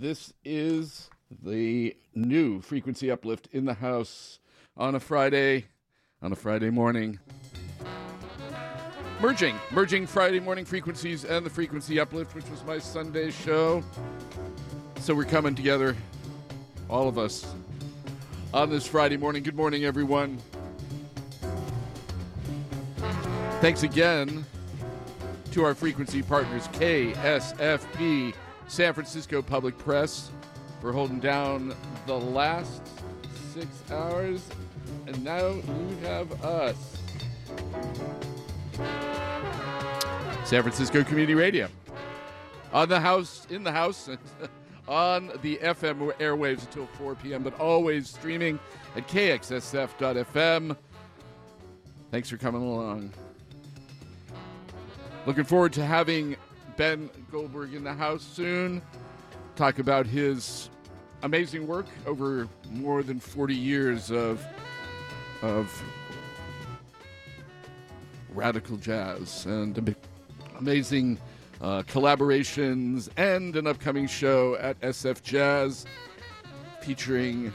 This is the new frequency uplift in the house on a Friday, on a Friday morning. Merging, merging Friday morning frequencies and the frequency uplift, which was my Sunday show. So we're coming together, all of us, on this Friday morning. Good morning, everyone. Thanks again to our frequency partners, KSFP, San Francisco Public Press, for holding down the last six hours. And now you have us. San Francisco Community Radio. On the house, in the house, on the FM airwaves until 4 p.m., but always streaming at kxsf.fm. Thanks for coming along. Looking forward to having Ben Goldberg in the house soon. Talk about his amazing work over more than 40 years of of radical jazz and amazing uh, collaborations and an upcoming show at SF Jazz featuring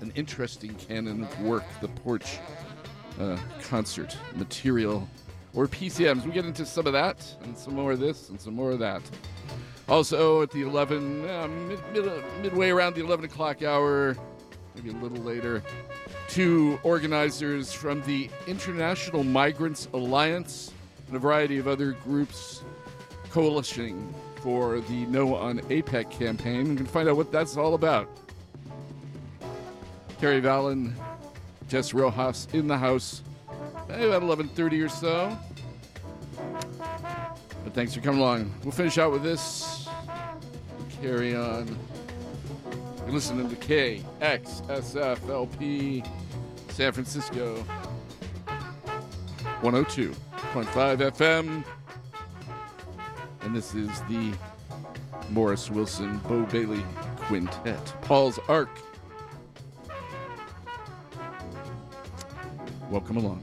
an interesting canon of work, the Porch uh, concert material or PCMs. We get into some of that and some more of this and some more of that. Also at the 11, uh, mid, mid, midway around the 11 o'clock hour, maybe a little later, two organizers from the International Migrants Alliance and a variety of other groups coalescing for the No on APEC campaign. We can find out what that's all about. Terry Valen, Jess Rojas in the house maybe about 11.30 or so. Thanks for coming along. We'll finish out with this. Carry on. You're listening to KXSFLP San Francisco 102.5 FM. And this is the Morris Wilson Bo Bailey Quintet. Paul's Ark. Welcome along.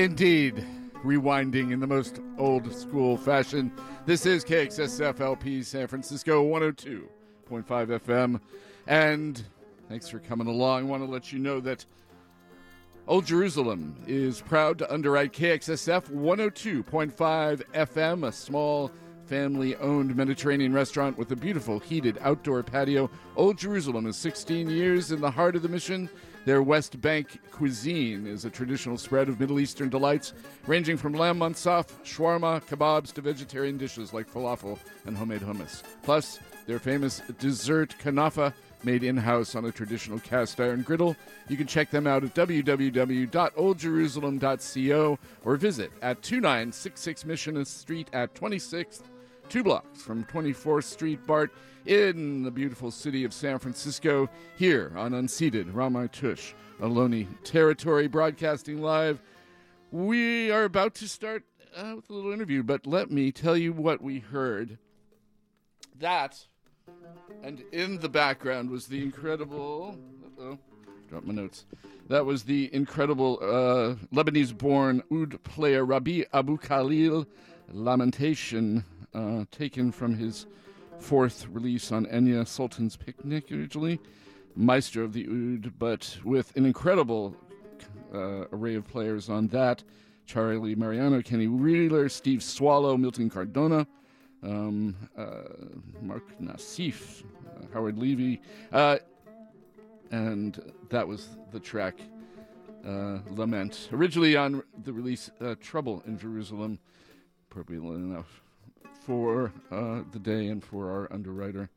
Indeed, rewinding in the most old school fashion. This is KXSFLP San Francisco 102.5 FM. And thanks for coming along. I want to let you know that Old Jerusalem is proud to underwrite KXSF 102.5 FM, a small family owned Mediterranean restaurant with a beautiful heated outdoor patio. Old Jerusalem is 16 years in the heart of the mission their West Bank cuisine is a traditional spread of Middle Eastern delights, ranging from lamb mansaf, shawarma, kebabs to vegetarian dishes like falafel and homemade hummus. Plus, their famous dessert kanafa, made in house on a traditional cast iron griddle. You can check them out at www.oldjerusalem.co or visit at 2966 Mission Street at 26th, two blocks from 24th Street BART in the beautiful city of San Francisco, here on unceded Ramaytush Ohlone territory, broadcasting live. We are about to start uh, with a little interview, but let me tell you what we heard. That, and in the background was the incredible. oh drop my notes. That was the incredible uh, Lebanese born oud player Rabih Abou-Khalil Lamentation, uh, taken from his fourth release on Enya Sultan's Picnic, originally. Maestro of the Oud, but with an incredible uh, array of players on that. Charlie Mariano, Kenny Wheeler, Steve Swallow, Milton Cardona, um, uh, Mark Nauseef, uh, Howard Levy, uh, and that was the track uh, Lament. Originally on the release uh, Trouble in Jerusalem, appropriately enough for uh, the day and for our underwriter.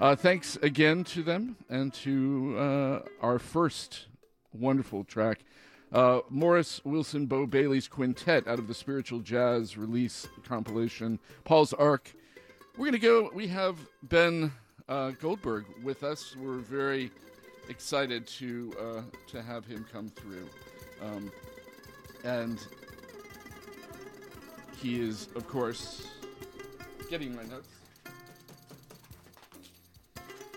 Uh, thanks again to them and to uh, our first wonderful track, uh, Morris Wilson Bo Bailey's Quintet out of the Spiritual Jazz release compilation, Paul's Ark. We're going to go, we have Ben uh, Goldberg with us. We're very excited to, uh, to have him come through. Um, and he is, of course, getting my notes.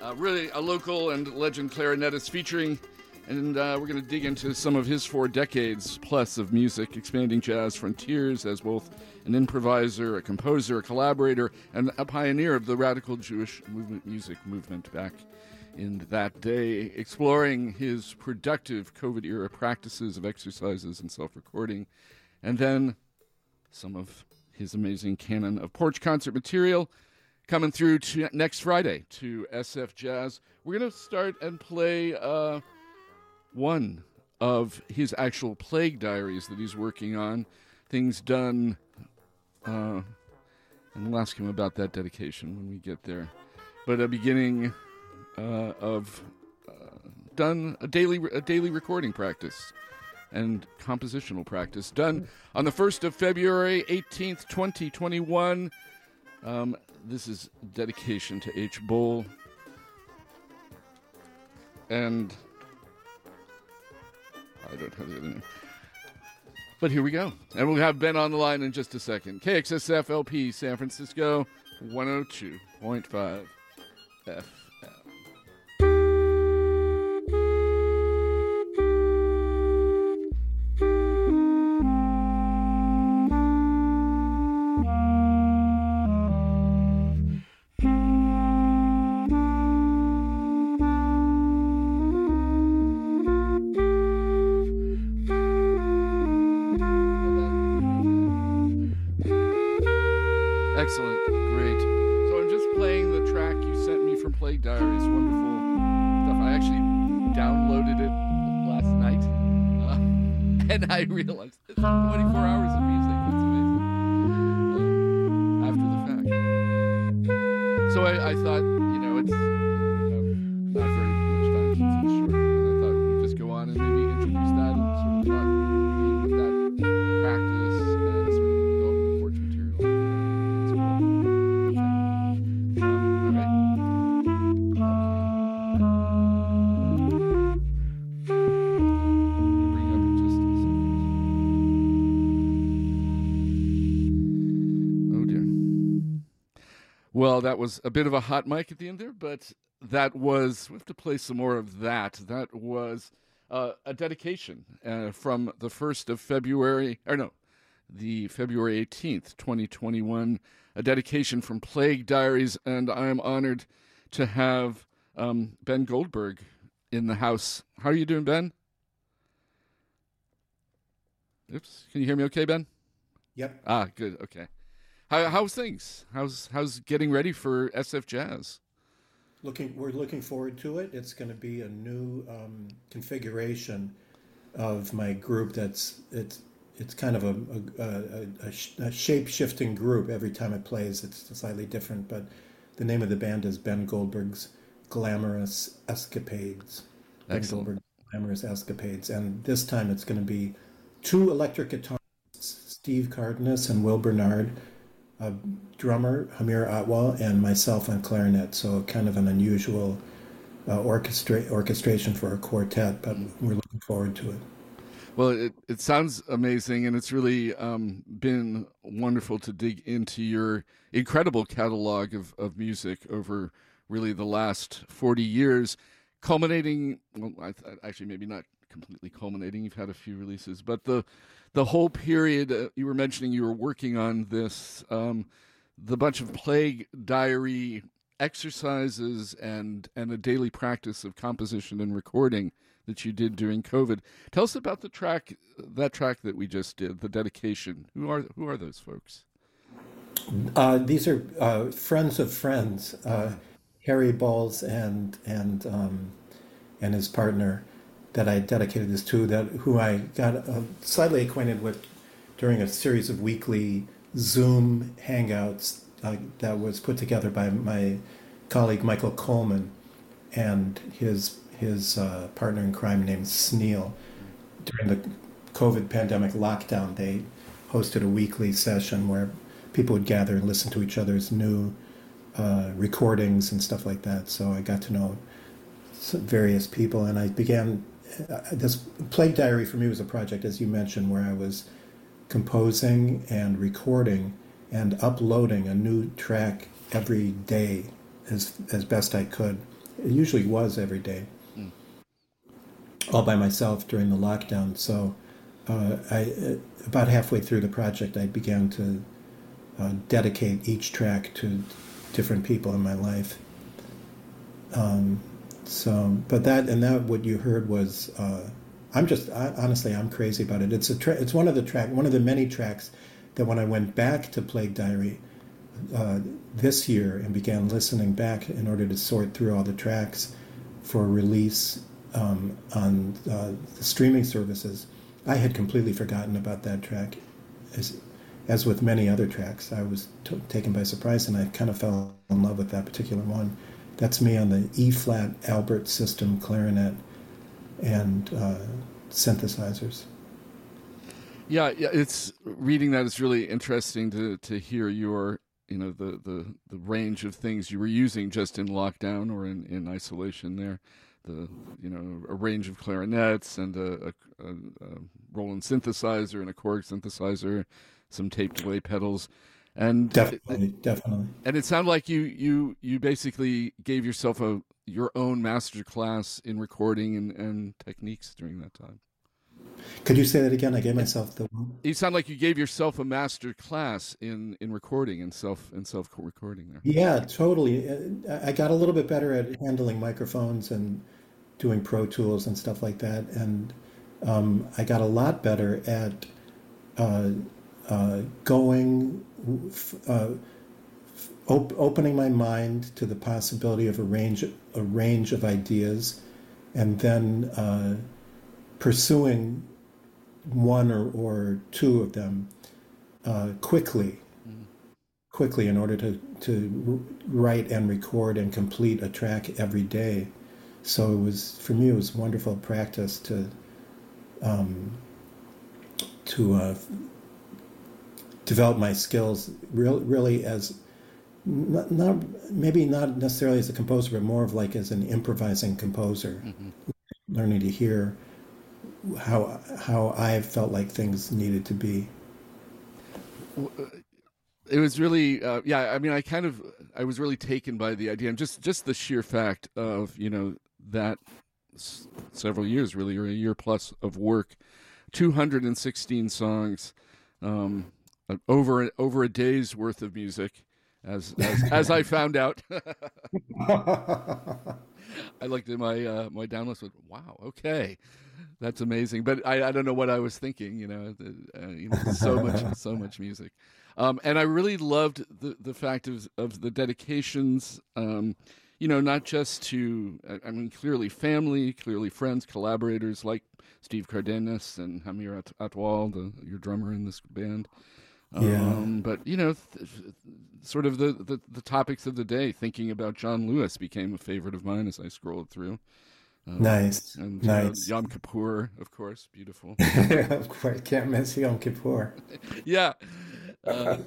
Uh, really, a local and legend clarinetist featuring, and uh, we're going to dig into some of his four decades plus of music, expanding jazz frontiers as both an improviser, a composer, a collaborator, and a pioneer of the radical Jewish movement, music movement back in that day, exploring his productive COVID era practices of exercises and self recording, and then some of his amazing canon of porch concert material coming through to next Friday to SF Jazz. We're going to start and play uh, one of his actual plague diaries that he's working on, things done. Uh, and we'll ask him about that dedication when we get there. But a beginning uh, of uh, done a daily a daily recording practice and compositional practice done on the 1st of February, 18th, 2021. Um, this is dedication to H. Bull. And I don't have the other name. But here we go. And we'll have Ben on the line in just a second. KXSF LP San Francisco 102.5 F. Well, that was a bit of a hot mic at the end there, but that was we have to play some more of that. That was uh, a dedication uh, from the 1st of February, or no, the February 18th, 2021, a dedication from Plague Diaries, and I am honored to have um, Ben Goldberg in the house. How are you doing, Ben? Oops, can you hear me okay, Ben? Yep. Ah, good. Okay. How, how's things? How's how's getting ready for SF Jazz? Looking, we're looking forward to it. It's going to be a new um, configuration of my group. That's it's it's kind of a, a, a, a shape shifting group. Every time it plays, it's slightly different. But the name of the band is Ben Goldberg's Glamorous Escapades. Excellent. Ben Goldberg Glamorous Escapades, and this time it's going to be two electric guitarists, Steve Cardenas and Will Bernard, a drummer, Hamir Atwal, and myself on clarinet. So kind of an unusual uh, orchestra- orchestration for a quartet, but we're looking forward to it. Well, it, it sounds amazing, and it's really um, been wonderful to dig into your incredible catalog of, of music over really the last 40 years, culminating, well, I, actually, maybe not completely culminating. You've had a few releases, but the the whole period uh, you were mentioning you were working on this, um, the bunch of plague diary exercises and and a daily practice of composition and recording that you did during COVID. Tell us about the track that track that we just did, the dedication. Who are who are those folks? Uh, these are uh, friends of friends, uh, Harry Balls and and um, and his partner that I dedicated this to, that who I got uh, slightly acquainted with during a series of weekly Zoom hangouts uh, that was put together by my colleague Michael Coleman and his his uh, partner in crime named Sneal. During the COVID pandemic lockdown, they hosted a weekly session where people would gather and listen to each other's new uh, recordings and stuff like that. So I got to know various people, and I began this Plague Diary for me was a project, as you mentioned, where I was composing and recording and uploading a new track every day as as best I could. It usually was every day, mm. all by myself during the lockdown. So, uh, I uh, about halfway through the project, I began to uh, dedicate each track to different people in my life. Um, so, but that and that what you heard was, uh, I'm just I, honestly I'm crazy about it. It's a tra- it's one of the track one of the many tracks that when I went back to Plague Diary uh, this year and began listening back in order to sort through all the tracks for release um, on uh, the streaming services, I had completely forgotten about that track. As, as with many other tracks, I was t- taken by surprise and I kind of fell in love with that particular one. That's me on the E flat Albert system clarinet and uh, synthesizers. Yeah, yeah, it's reading that is really interesting to to hear your you know the the the range of things you were using just in lockdown or in in isolation there the you know a range of clarinets and a, a, a, Roland synthesizer and a Korg synthesizer, some tape delay pedals and definitely, it, definitely. And it sounded like you you you basically gave yourself a your own master class in recording and, and techniques during that time. Could you say that again? I gave myself the. You sound like you gave yourself a master class in in recording and self and self recording there. Yeah, totally. Uh, I got a little bit better at handling microphones and doing Pro Tools and stuff like that, and um, I got a lot better at uh, uh, going, uh, op- opening my mind to the possibility of a range, a range of ideas, and then uh, pursuing one or, or two of them uh, quickly, mm. quickly in order to, to write and record and complete a track every day. So it was for me, it was wonderful practice to um, to uh, develop my skills real, really as not, not, maybe not necessarily as a composer, but more of like as an improvising composer, mm-hmm. learning to hear how how I felt like things needed to be. Uh, it was really, uh, yeah. I mean, I kind of, I was really taken by the idea and just just the sheer fact of you know that s- several years, really, or a year plus of work. 216 songs, um, over over a day's worth of music, as as, as I found out. I looked at my uh, my downloads. Went, wow, okay, that's amazing. But I, I don't know what I was thinking. You know, uh, you know, so much so much music, um, and I really loved the the fact of of the dedications. Um, you know, not just to I mean, clearly family, clearly friends, collaborators like Steve Cardenas and Hamir Atwal, the, your drummer in this band. Yeah. Um, but you know, th- sort of the, the the topics of the day. Thinking about John Lewis became a favorite of mine as I scrolled through. Um, nice. And you know, nice. Yom Kippur, of course, beautiful. of course, can't miss Yom Kippur. yeah. Uh,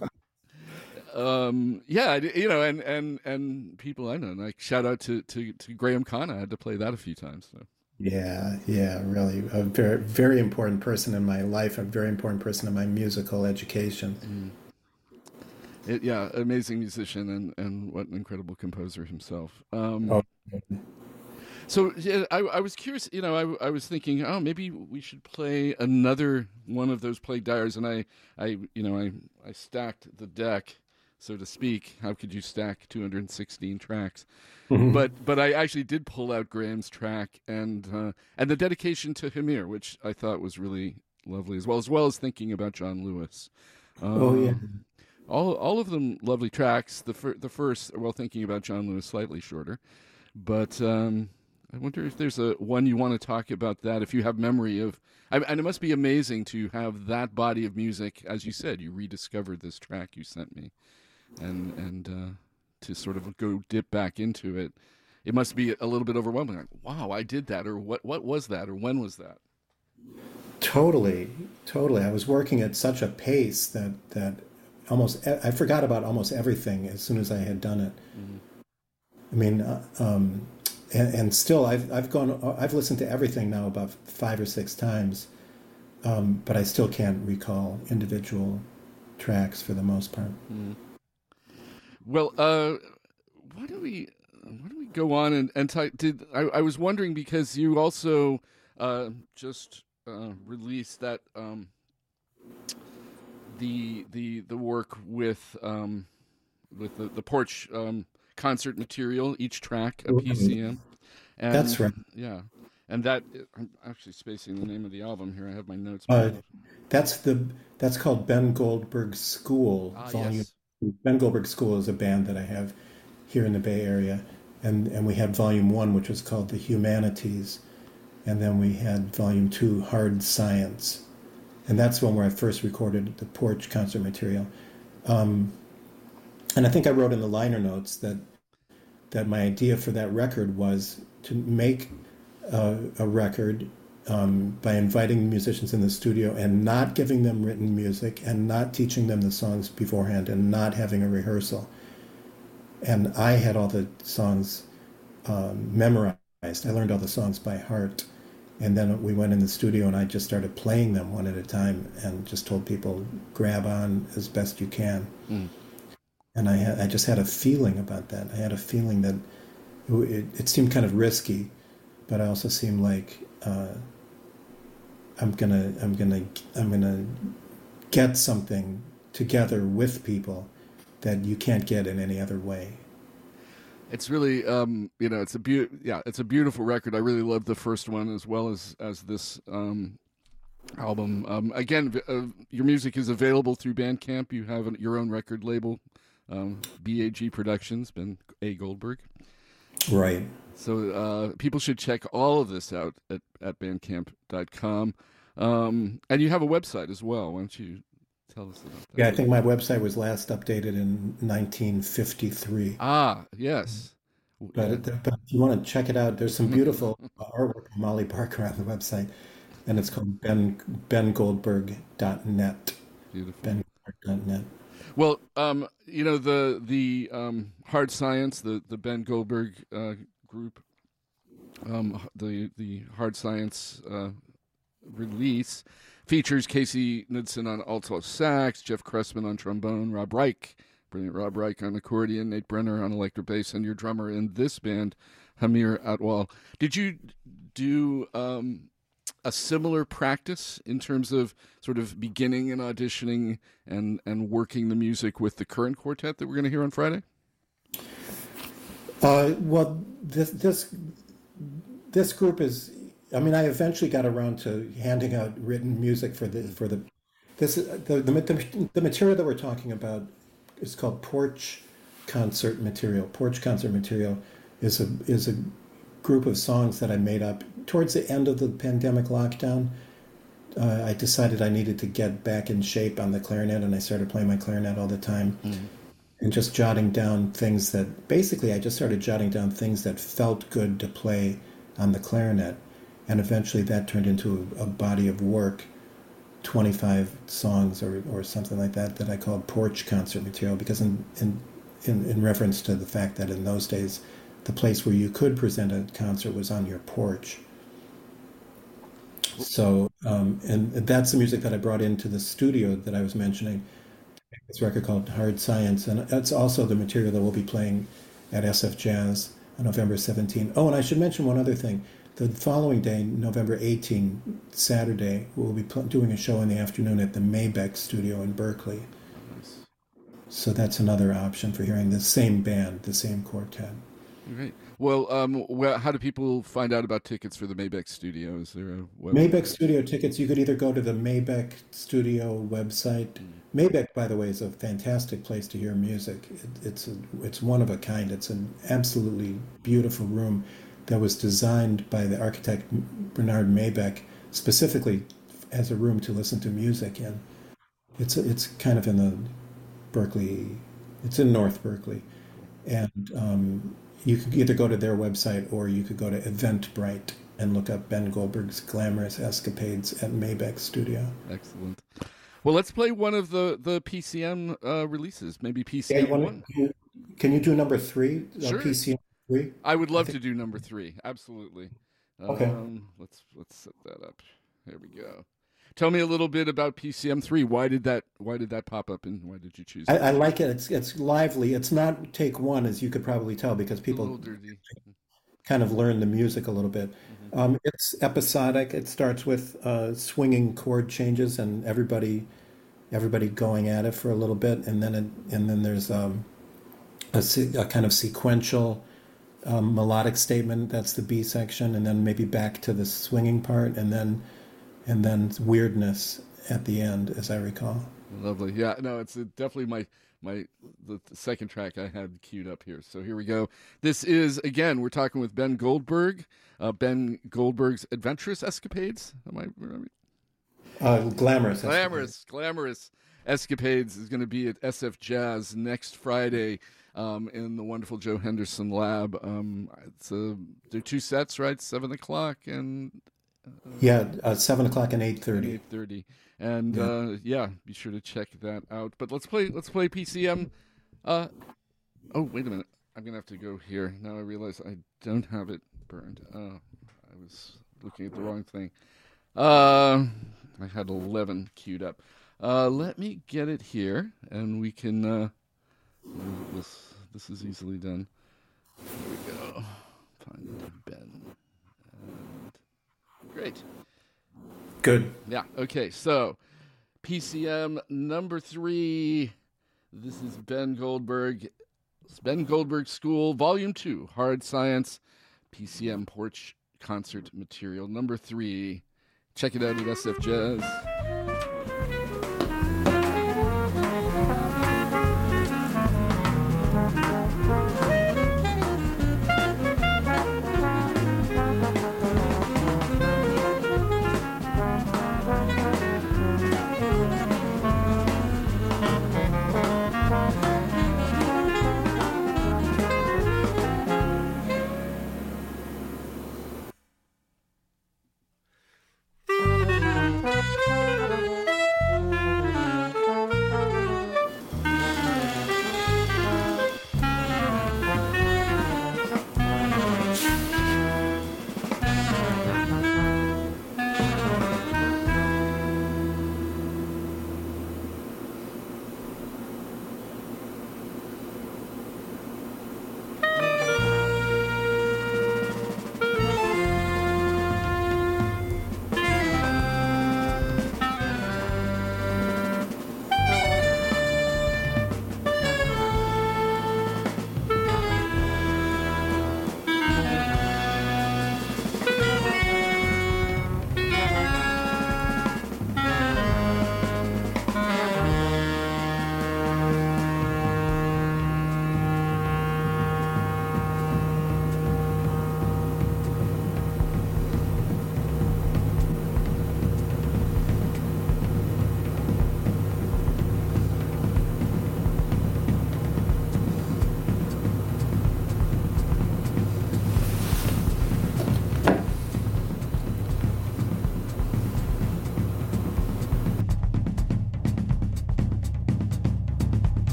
um, yeah, you know, and and and people I know, like shout out to to to Graham Connah. I had to play that a few times. So. Yeah, yeah, really, a very very important person in my life, a very important person in my musical education. It, yeah, amazing musician and and what an incredible composer himself. Um, Oh. So yeah, I, I was curious. You know, I, I was thinking, oh, maybe we should play another one of those plague dyers, and I, I, you know, I, I stacked the deck, so to speak. How could you stack 216 tracks? But but I actually did pull out Graham's track and uh, and the dedication to Hamir, which I thought was really lovely as well, as well as thinking about John Lewis. Um, Oh yeah, all all of them lovely tracks. The fir- the first, well, thinking about John Lewis, slightly shorter, but um, I wonder if there's a one you want to talk about that. If you have memory of, I, and it must be amazing to have that body of music. As you said, you rediscovered this track you sent me, and and uh, to sort of go dip back into it. It must be a little bit overwhelming. Like, wow, I did that, or what? What was that, or when was that? totally, totally. I was working at such a pace that that almost I forgot about almost everything as soon as I had done it. I mean, uh, um, and, and still, I've I've gone, I've listened to everything now about five or six times, um, but I still can't recall individual tracks for the most part. Well, uh, why don't we why don't we go on and and talk, did I, I was wondering because you also uh, just uh, released that um, the the the work with um, with the, the porch um, concert material each track a PCM. And, That's right. Yeah, and that I'm actually spacing the name of the album here. I have my notes. Uh, that's the that's called Ben Goldberg School ah, Volume. yes. Ben Goldberg School is a band that I have here in the Bay Area, and and we had Volume One, which was called the Humanities, and then we had Volume Two, Hard Science, and that's one where I first recorded the Porch concert material. Um, and I think I wrote in the liner notes that that my idea for that record was to make uh, a record um, by inviting musicians in the studio and not giving them written music and not teaching them the songs beforehand and not having a rehearsal. And I had all the songs um, memorized. I learned all the songs by heart. And then we went in the studio and I just started playing them one at a time and just told people, grab on as best you can. Mm. And I, had, I just had a feeling about that. I had a feeling that it, it seemed kind of risky, but I also seemed like uh, I'm gonna I'm gonna I'm gonna get something together with people that you can't get in any other way. It's really, um, you know, it's a beau- yeah, it's a beautiful record. I really love the first one as well as as this um, album. Um, again, v- uh, your music is available through Bandcamp. You have an, your own record label, um, BAG Productions, Ben A Goldberg. Right. So uh, people should check all of this out at, at bandcamp.com. Um, and you have a website as well. Why don't you tell us about that? Yeah, I think my website was last updated in 1953. Ah, yes. But, but if you want to check it out, there's some beautiful artwork of Molly Parker on the website, and it's called ben bengoldberg.net. Beautiful. bengoldberg.net. Well, um, you know the the um, hard science, the the Ben Goldberg uh, group, um, the the hard science uh, release features Kasey Knudsen on alto sax, Jeff Cressman on trombone, Rob Reich, brilliant Rob Reich on accordion, Nate Brenner on electric bass, and your drummer in this band, Hamir Atwal. Did you do um, a similar practice in terms of sort of beginning and auditioning and and working the music with the current quartet that we're going to hear on Friday? Uh, well, this this this group is. I mean, I eventually got around to handing out written music for the for the this the the, the, material that we're talking about is called porch concert material. Porch concert material is a is a group of songs that I made up towards the end of the pandemic lockdown. Uh, I decided I needed to get back in shape on the clarinet, and I started playing my clarinet all the time, mm-hmm. And just jotting down things that basically I just started jotting down things that felt good to play on the clarinet, and eventually that turned into a, a body of work. 25 songs or, or something like that that I called porch concert material because in, in in, in reference to the fact that in those days the place where you could present a concert was on your porch. So, um, and that's the music that I brought into the studio that I was mentioning. This record called Hard Science, and that's also the material that we'll be playing at SF Jazz on November 17. Oh, and I should mention one other thing. The following day, November 18, Saturday, we'll be pl- doing a show in the afternoon at the Maybeck Studio in Berkeley. So that's another option for hearing the same band, the same quartet. Great. Well, um, well, how do people find out about tickets for the Maybeck Studio? Is there a web- Maybeck Studio tickets? You could either go to the Maybeck Studio website. Mm. Maybeck, by the way, is a fantastic place to hear music. It, it's a, it's one of a kind. It's an absolutely beautiful room that was designed by the architect Bernard Maybeck specifically as a room to listen to music in. It's it's kind of in the Berkeley. It's in North Berkeley, and um, you could either go to their website or you could go to Eventbrite and look up Ben Goldberg's glamorous escapades at Maybeck Studio. Excellent. Well, let's play one of the the PCM uh, releases. Maybe PCM yeah, one. Can you do number three? Uh, sure. Uh, PCM three. I would love I think... to do number three. Absolutely. Okay. Um, let's let's set that up. Here we go. Tell me a little bit about PCM three. Why did that Why did that pop up, and why did you choose? I, I, like it. It's it's lively. It's not take one, as you could probably tell, because people kind of learn the music a little bit. Mm-hmm. Um, it's episodic. It starts with uh, swinging chord changes and everybody everybody going at it for a little bit, and then it, and then there's um, a, a, kind of sequential. Um, melodic statement that's the B section, and then maybe back to the swinging part, and then and then weirdness at the end, as I recall. Lovely. Yeah, no, it's definitely my my the, second track I had queued up here. So here we go. This is again we're talking with Ben Goldberg, uh, Ben Goldberg's adventurous escapades. Am I? Right? Uh, glamorous, glamorous, escapades. glamorous escapades is going to be at SF Jazz next Friday. Um, in the wonderful Joe Henderson Lab. Um, it's a, they're two sets, right? Seven o'clock and yeah, uh, seven o'clock and eight thirty. Eight thirty, and yeah. Uh, yeah. be sure to check that out. But let's play. Let's play PCM. Uh, oh, wait a minute. I'm gonna have to go here now. I realize I don't have it burned. Uh, I was looking at the wrong thing. Uh, I had eleven queued up. Uh, let me get it here, and we can. Uh, this this is easily done. Here we go. Find Ben. Great. Good. Yeah. Okay. So, PCM number three. This is Ben Goldberg. It's Ben Goldberg School, Volume Two, Hard Science, PCM Porch Concert Material number three. Check it out at SF Jazz.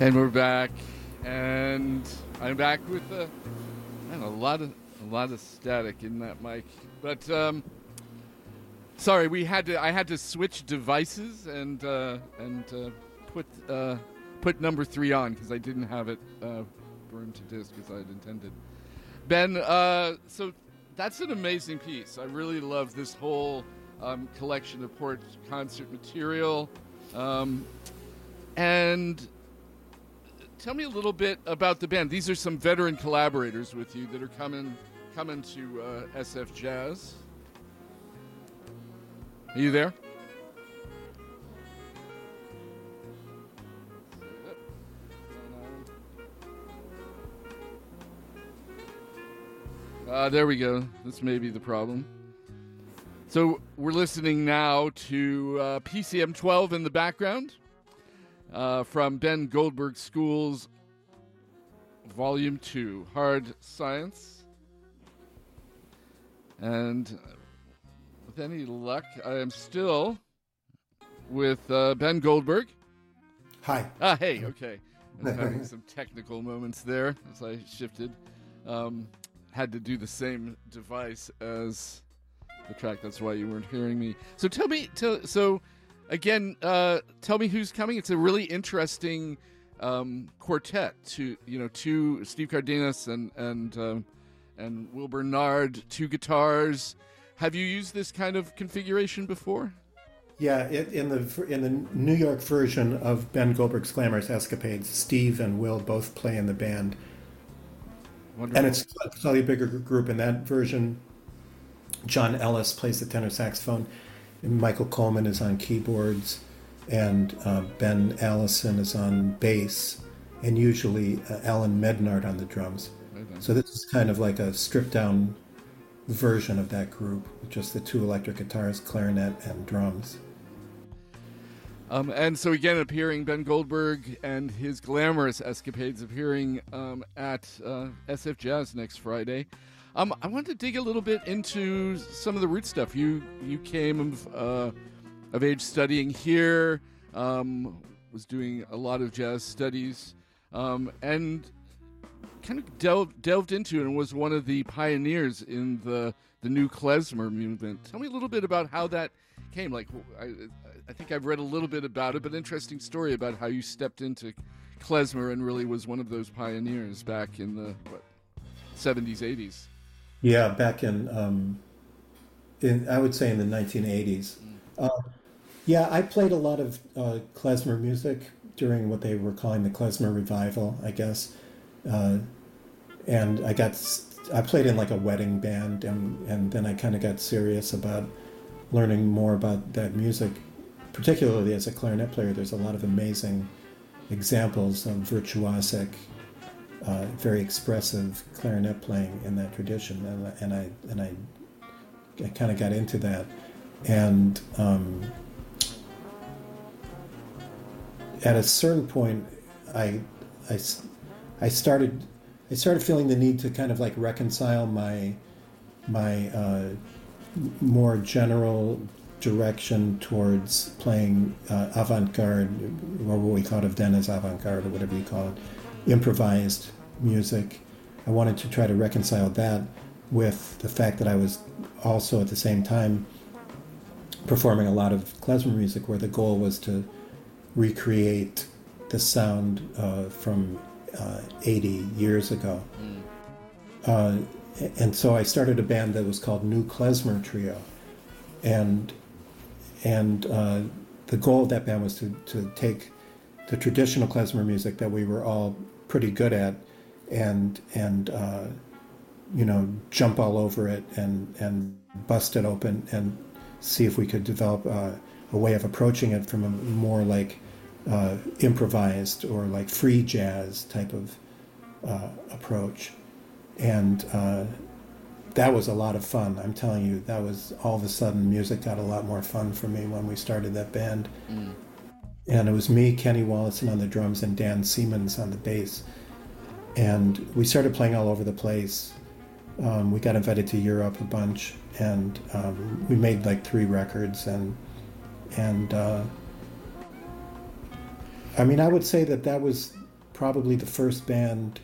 And we're back, and I'm back with a, man, a lot of a lot of static in that mic. But um, sorry, we had to. I had to switch devices and uh, and uh, put uh, put number three on because I didn't have it uh, burned to disk as I had intended. Ben, uh, so that's an amazing piece. I really love this whole um, collection of Porch Concert Material, um, and tell me a little bit about the band. These are some veteran collaborators with you that are coming coming to uh, SF Jazz. Are you there? Uh, there we go. This may be the problem. So we're listening now to uh, PCM 12 in the background uh, from Ben Goldberg School's Volume 2, Hard Science. And with any luck, I am still with uh, Ben Goldberg. Hi. Ah, hey, okay. I was having some technical moments there as I shifted. Um, had to do the same device as the track. That's why you weren't hearing me. So tell me, tell, so again, uh, tell me who's coming. It's a really interesting um, quartet. To you know, two Steve Cardenas and and um, and Will Bernard, two guitars. Have you used this kind of configuration before? Yeah, it, in the in the New York version of Ben Goldberg's Glamorous Escapades, Steve and Will both play in the band. Wonderful. And it's a slightly bigger group in that version. John Ellis plays the tenor saxophone, Michael Coleman is on keyboards, and uh, Ben Allison is on bass, and usually uh, Alan Mednard on the drums. So this is kind of like a stripped down version of that group, with just the two electric guitars, clarinet, and drums. Um, and so again, appearing Ben Goldberg and his glamorous escapades appearing um, at uh, SF Jazz next Friday. Um, I wanted to dig a little bit into some of the root stuff. You you came of, uh, of age studying here, um, was doing a lot of jazz studies, um, and kind of delved delved into and was one of the pioneers in the the new klezmer movement. Tell me a little bit about how that came. Like, I, I think I've read a little bit about it, but interesting story about how you stepped into klezmer and really was one of those pioneers back in the what, 70s, 80s. Yeah, back in, um, in I would say in the 1980s. Mm. Uh, yeah, I played a lot of uh, klezmer music during what they were calling the klezmer revival, I guess. Uh, and I got I played in like a wedding band, and and then I kind of got serious about learning more about that music particularly as a clarinet player, there's a lot of amazing examples of virtuosic, uh, very expressive clarinet playing in that tradition, and, and I and I, I kind of got into that, and um, at a certain point, I, I, I started I started feeling the need to kind of like reconcile my my uh, more general direction towards playing uh, avant-garde, or what we thought of then as avant-garde, or whatever you call it, improvised music. I wanted to try to reconcile that with the fact that I was also at the same time performing a lot of klezmer music, where the goal was to recreate the sound uh, from uh, 80 years ago. Mm. Uh, and so I started a band that was called New Klezmer Trio. And and uh, the goal of that band was to, to take the traditional klezmer music that we were all pretty good at and and uh, you know jump all over it and and bust it open and see if we could develop uh, a way of approaching it from a more like uh, improvised or like free jazz type of uh, approach and uh, that was a lot of fun. I'm telling you, that was all of a sudden music got a lot more fun for me when we started that band. Mm. And it was me, Kenny Wollesen on the drums, and Dan Seamans on the bass. And we started playing all over the place. Um, we got invited to Europe a bunch, and um, we made like three records, and and uh, I mean, I would say that that was probably the first band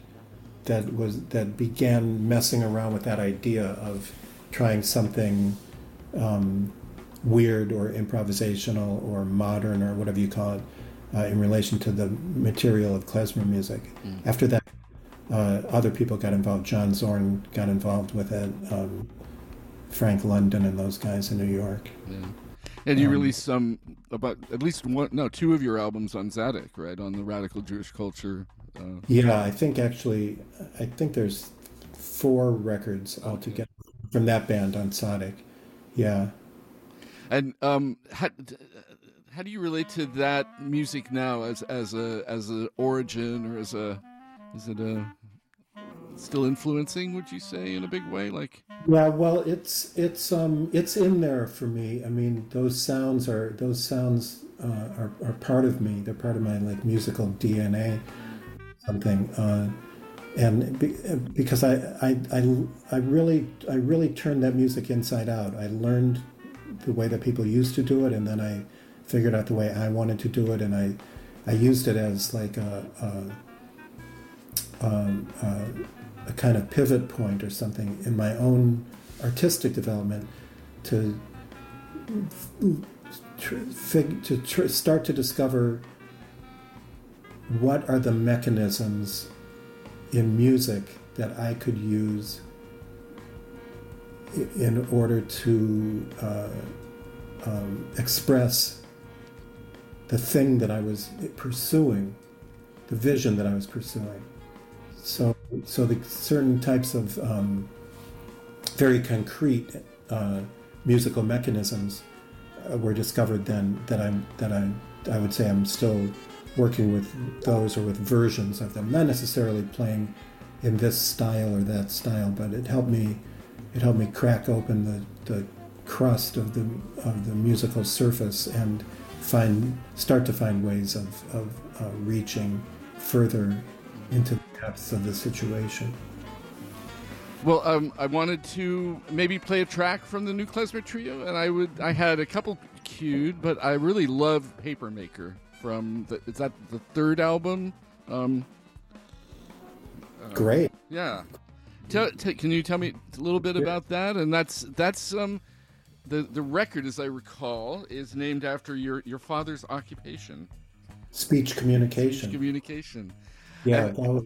that was that began messing around with that idea of trying something um, weird or improvisational or modern or whatever you call it uh, in relation to the material of klezmer music. Mm. After that, uh, other people got involved. John Zorn got involved with it. Um, Frank London and those guys in New York. Yeah. And you um, released some about at least one, no, two of your albums on Tzadik, right? On the radical Jewish culture. Uh, yeah, I think actually, I think there's four records altogether from that band on Tzadik. Yeah. And um, how, how do you relate to that music now as as a as an origin or as a is it a still influencing? Would you say in a big way? Like yeah, well, it's it's um it's in there for me. I mean, those sounds are those sounds uh, are are part of me. They're part of my like musical DNA. Something. Uh, and because I, I, I, I really I really turned that music inside out. I learned the way that people used to do it, and then I figured out the way I wanted to do it, and I I used it as like a, a, um, a, a kind of pivot point or something in my own artistic development to to tr- start to discover what are the mechanisms in music that I could use in order to uh, um, express the thing that I was pursuing, the vision that I was pursuing. So, so the certain types of um, very concrete uh, musical mechanisms uh, were discovered then that I'm that I I would say I'm still working with those or with versions of them, not necessarily playing in this style or that style, but it helped me it helped me crack open the, the crust of the of the musical surface and find start to find ways of, of uh, reaching further into the depths of the situation. Well, um, I wanted to maybe play a track from the new Klezmer Trio, and I would I had a couple queued, but I really love Papermaker from the, is that the third album? Um, uh, Great. Yeah. Tell, t- can you tell me a little bit about that? And that's that's um, the the record, as I recall, is named after your your father's occupation. Speech communication. Speech communication. Yeah, that was,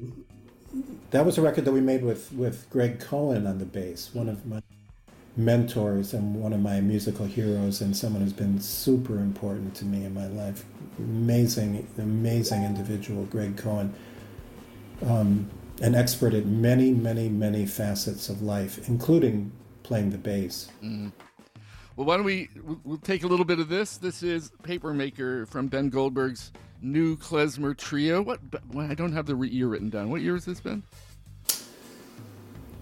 that was a record that we made with with Greg Cohen on the bass, one of my mentors and one of my musical heroes, and someone who's been super important to me in my life. Amazing, amazing individual, Greg Cohen. Um, an expert at many, many, many facets of life, including playing the bass. Mm-hmm. Well, why don't we we'll take a little bit of this? This is Papermaker from Ben Goldberg's new klezmer trio. What? I don't have the year written down. What year has this been?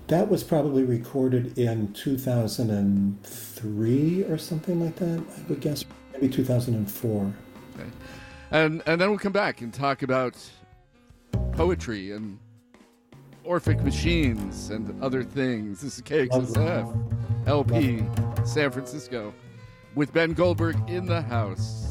That was probably recorded in 2003 or something like that. I would guess maybe 2004. Okay, and and then we'll come back and talk about poetry and Orphic Machines and other things. This is KXSF, LP, San Francisco, with Ben Goldberg in the house.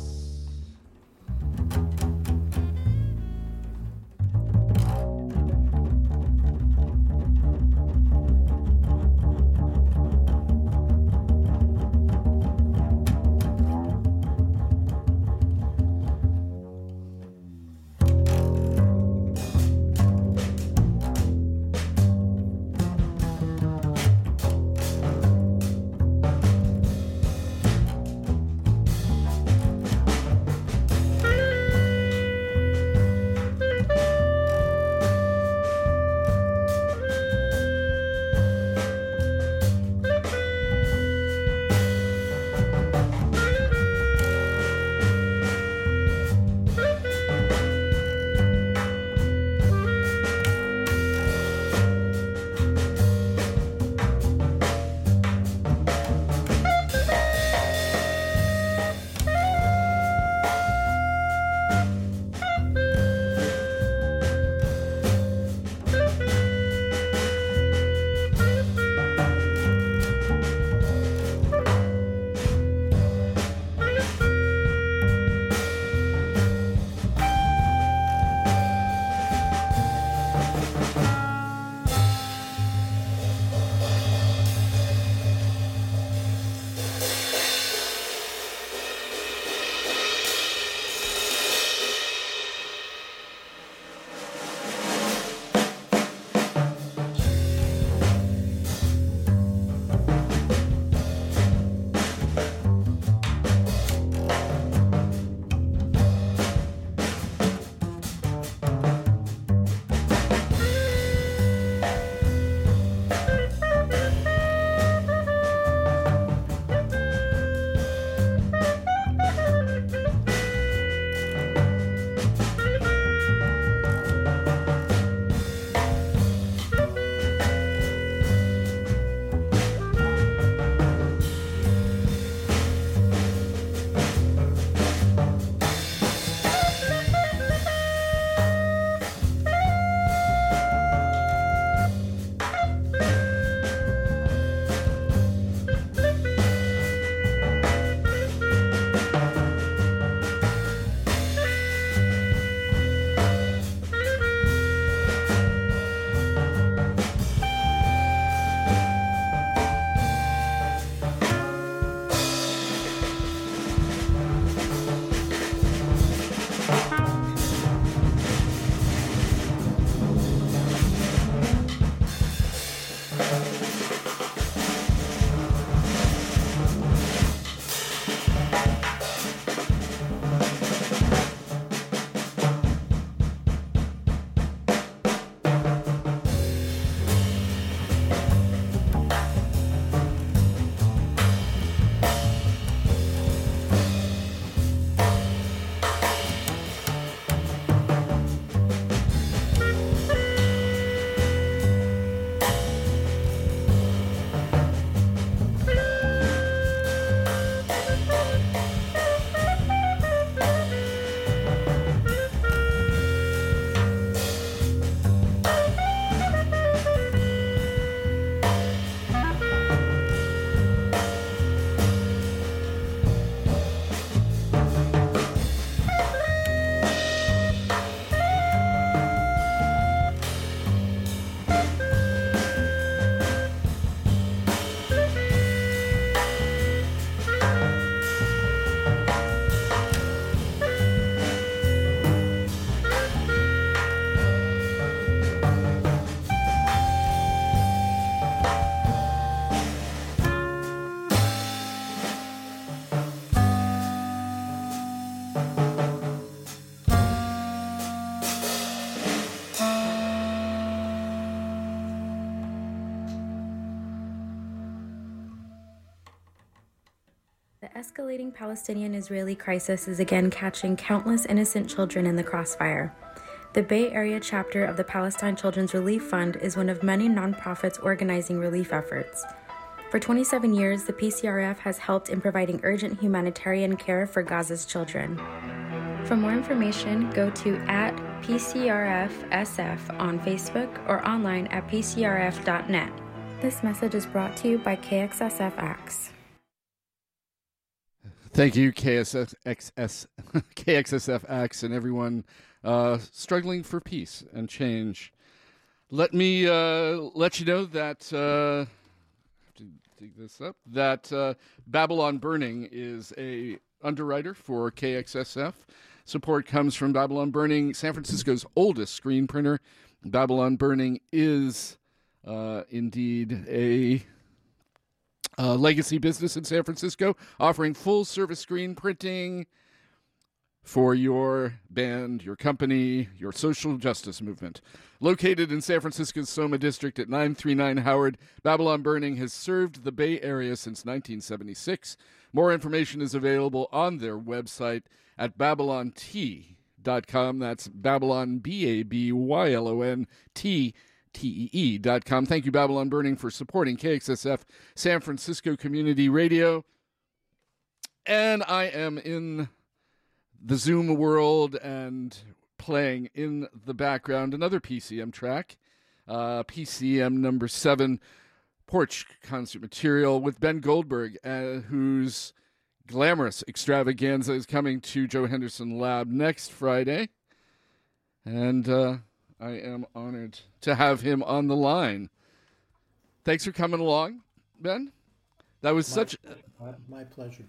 Escalating Palestinian Israeli crisis is again catching countless innocent children in the crossfire. The Bay Area chapter of the Palestine Children's Relief Fund is one of many nonprofits organizing relief efforts. For 27 years, the PCRF has helped in providing urgent humanitarian care for Gaza's children. For more information, go to at PCRFSF on Facebook or online at PCRF.net. This message is brought to you by KXSF. Thank you, KSS, KXSF and everyone uh, struggling for peace and change. Let me uh, let you know that uh, have to dig this up. That uh, Babylon Burning is a underwriter for KXSF. Support comes from Babylon Burning, San Francisco's oldest screen printer. Babylon Burning is uh, indeed a uh, legacy business in San Francisco, offering full service screen printing for your band, your company, your social justice movement. Located in San Francisco's Soma District at 939 Howard, Babylon Burning has served the Bay Area since 1976. More information is available on their website at babylontee.com. That's Babylon, B A B Y L O N T T-E-E.com. Thank you, Babylon Burning, for supporting KXSF San Francisco Community Radio. And I am in the Zoom world and playing in the background another PCM track, uh, PCM number seven, Porch Concert Material with Ben Goldberg, uh, whose glamorous extravaganza is coming to Joe Henderson Lab next Friday. And uh, I am honored to have him on the line. Thanks for coming along, Ben. That was my, such my, my pleasure.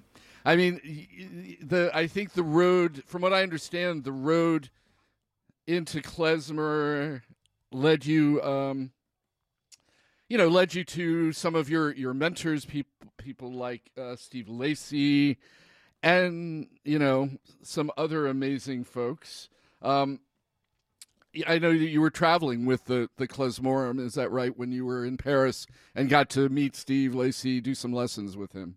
I mean, the I think the road, from what I understand, the road into klezmer led you, um, you know, led you to some of your your mentors, people people like uh, Steve Lacy, and you know some other amazing folks. Um, I know you were traveling with the the Klezmorim. Is that right? When you were in Paris and got to meet Steve Lacy, do some lessons with him.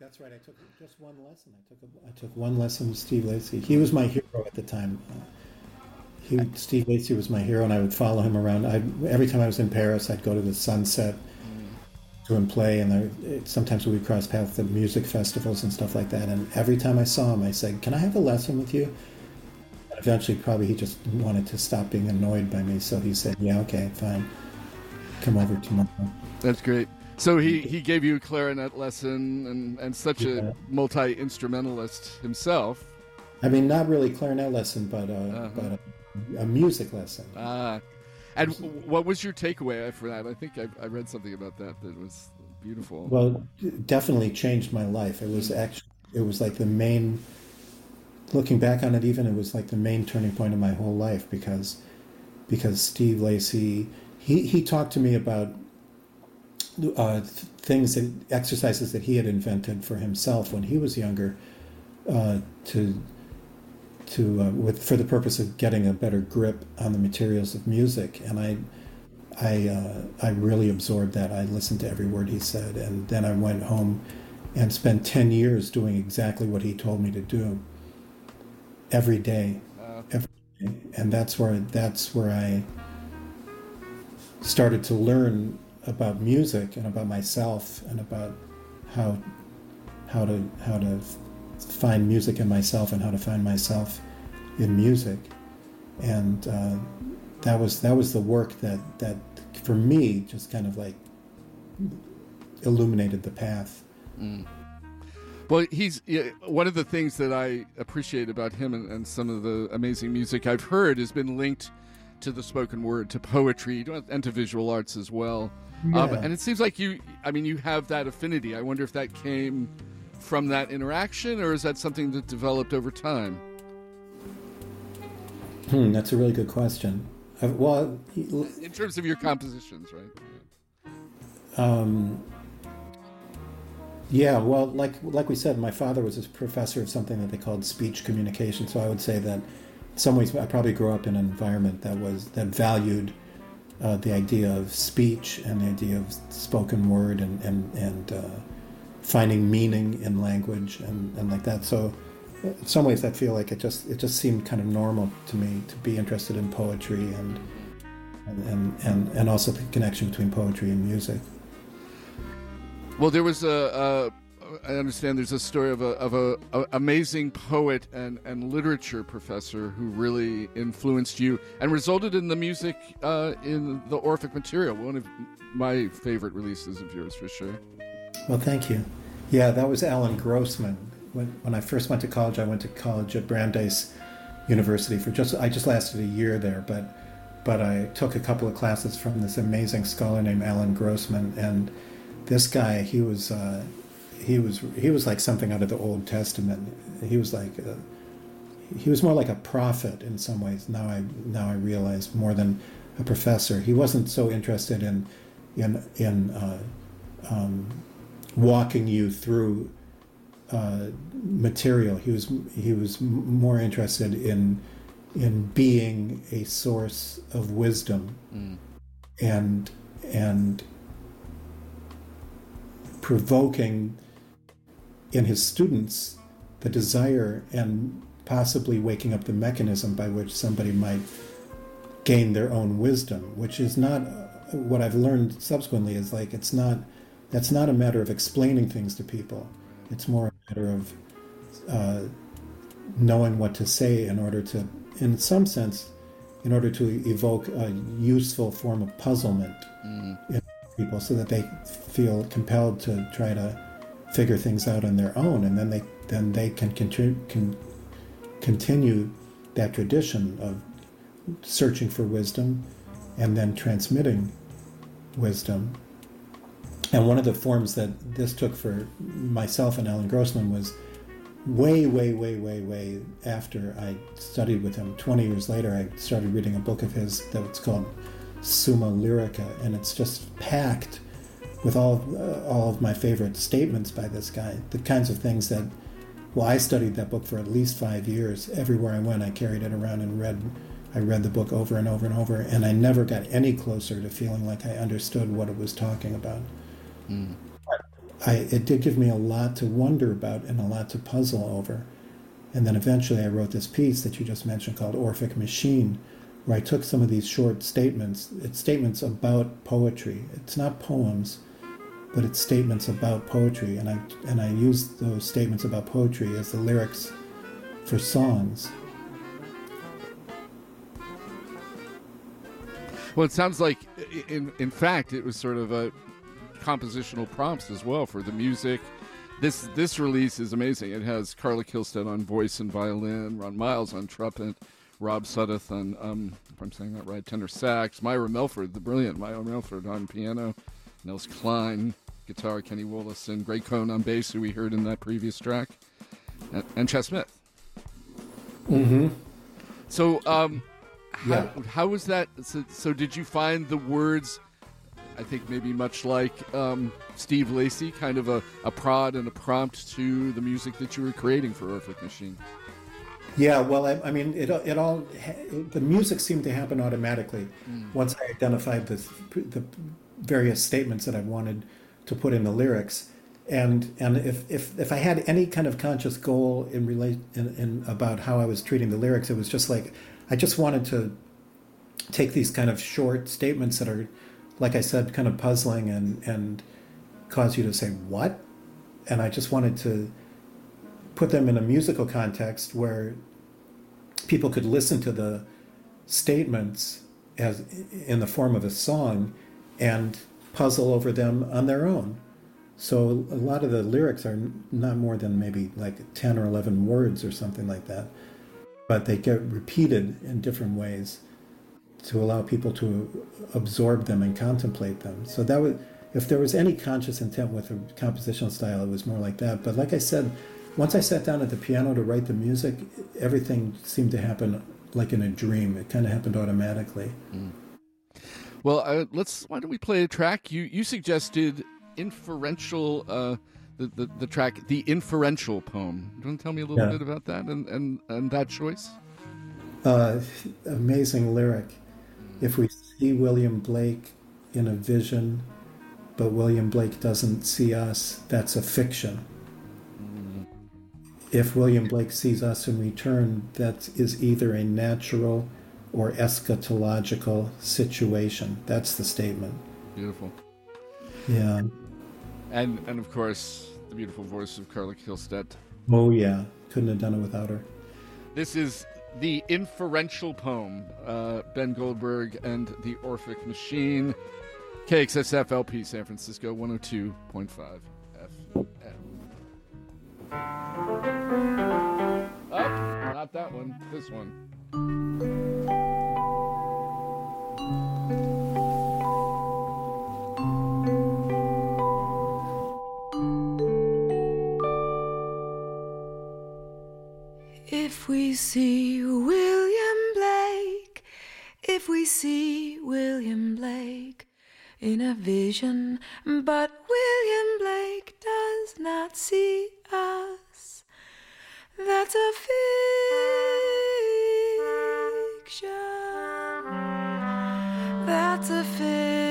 That's right. I took just one lesson. I took a, I took one lesson with Steve Lacy. He was my hero at the time. He, Steve Lacy was my hero, and I would follow him around. I, every time I was in Paris, I'd go to the Sunset to him play, and I, sometimes we cross paths at music festivals and stuff like that. And every time I saw him, I said, "Can I have a lesson with you?" Eventually, probably he just wanted to stop being annoyed by me, so he said, "Yeah, okay, fine, come over tomorrow." That's great. So he, he gave you a clarinet lesson and, and such yeah. a multi instrumentalist himself. I mean, not really clarinet lesson, but uh, uh-huh. but a, a, music lesson. Ah, and what was your takeaway for that? I think I, I read something about that that was beautiful. Well, definitely changed my life. It was actually it was like the main. Looking back on it, even it was like the main turning point of my whole life because because Steve Lacy he he talked to me about uh, things that exercises that he had invented for himself when he was younger uh, to to uh, with for the purpose of getting a better grip on the materials of music. And I I uh, I really absorbed that. I listened to every word he said. And then I went home and spent 10 years doing exactly what he told me to do every day. Every day. And that's where that's where I started to learn about music and about myself and about how how to how to find music in myself and how to find myself in music. And uh, that was that was the work that that for me just kind of like illuminated the path. Mm. Well he's one of the things that i appreciate about him and, and some of the amazing music i've heard has been linked to the spoken word to poetry and to visual arts as well um, yeah. Um, and it seems like you, I mean, you have that affinity. I wonder if that came from that interaction or is that something that developed over time? Hmm, that's a really good question. Uh, well, in terms of your compositions, right? Um, yeah, well, like like we said, my father was a professor of something that they called speech communication. So I would say that, in some ways, I probably grew up in an environment that was that valued uh, the idea of speech and the idea of spoken word and and and uh, finding meaning in language and, and like that. So in some ways I feel like it just it just seemed kind of normal to me to be interested in poetry and and, and, and also the connection between poetry and music. Well, there was a, I understand there's a story of a of a, a, amazing poet and, and literature professor who really influenced you and resulted in the music uh, in the Orphic material. One of my favorite releases of yours, for sure. Well, thank you. Yeah, that was Allen Grossman. When when I first went to college, I went to college at Brandeis University for just I just lasted a year there, but but I took a couple of classes from this amazing scholar named Allen Grossman, and this guy he was uh, he was he was like something out of the Old Testament. He was like a, he was more like a prophet in some ways. Now I now I realize more than a professor. He wasn't so interested in in in uh, um, walking you through uh, material. He was he was more interested in in being a source of wisdom mm. and and provoking in his students the desire and possibly waking up the mechanism by which somebody might gain their own wisdom which is not what i've learned subsequently is like it's not that's not a matter of explaining things to people it's more a matter of uh, knowing what to say in order to in some sense, in order to evoke a useful form of puzzlement mm. in people so that they feel compelled to try to figure things out on their own and then they then they can, continue can continue that tradition of searching for wisdom and then transmitting wisdom and one of the forms that this took for myself and Allen Grossman was way, way, way, way, way after I studied with him. 20 years later, I started reading a book of his that that's called Summa Lyrica, and it's just packed with all, uh, all of my favorite statements by this guy. The kinds of things that, well, I studied that book for at least five years. Everywhere I went, I carried it around and read. I read the book over and over and over, and I never got any closer to feeling like I understood what it was talking about. Mm. I, it did give me a lot to wonder about and a lot to puzzle over. And then eventually I wrote this piece that you just mentioned called Orphic Machine, where I took some of these short statements. It's statements about poetry. It's not poems, but it's statements about poetry. And I, and I used those statements about poetry as the lyrics for songs. Well, it sounds like, in in fact, it was sort of a compositional prompts as well for the music. This this release is amazing. It has Carla Kihlstedt on voice and violin, Ron Miles on trumpet, Rob Sudduth on, um, if I'm saying that right, tenor sax, Myra Melford, the brilliant Myra Melford on piano, Nels Cline, guitar, Kenny Wollesen, Greg Cohen on bass, who we heard in that previous track, and, and Chas Smith. Mm-hmm. So, um, how, yeah. how was that? So, so, did you find the words I think maybe much like um, Steve Lacy, kind of a, a prod and a prompt to the music that you were creating for Orphic Machine. Yeah, well, I, I mean, it, it all the music seemed to happen automatically mm. once I identified the the various statements that I wanted to put in the lyrics, and and if if, if I had any kind of conscious goal in relate in, in about how I was treating the lyrics, it was just like I just wanted to take these kind of short statements that are like I said, kind of puzzling and, and cause you to say, what? And I just wanted to put them in a musical context where people could listen to the statements as in the form of a song and puzzle over them on their own. So a lot of the lyrics are not more than maybe like 10 or 11 words or something like that, but they get repeated in different ways to allow people to absorb them and contemplate them. So that was, if there was any conscious intent with a compositional style, it was more like that. But like I said, once I sat down at the piano to write the music, everything seemed to happen like in a dream. It kind of happened automatically. Mm. Well, uh, let's. Why don't we play a track? You you suggested inferential. Uh, the, the, the track, the inferential poem. Do you want to tell me a little yeah. bit about that and, and, and that choice? Uh, amazing lyric. If we see William Blake in a vision, but William Blake doesn't see us, that's a fiction. If William Blake sees us in return, that is either a natural or eschatological situation. That's the statement. Beautiful. Yeah. And and of course, the beautiful voice of Carla Kihlstedt. Oh yeah, couldn't have done it without her. This is the inferential poem, uh, Ben Goldberg and the Orphic Machine, KXSF LP San Francisco 102.5 FM. Up, not that one, this one. If we see William Blake, if we see William Blake in a vision, but William Blake does not see us, that's a fiction. That's a fiction.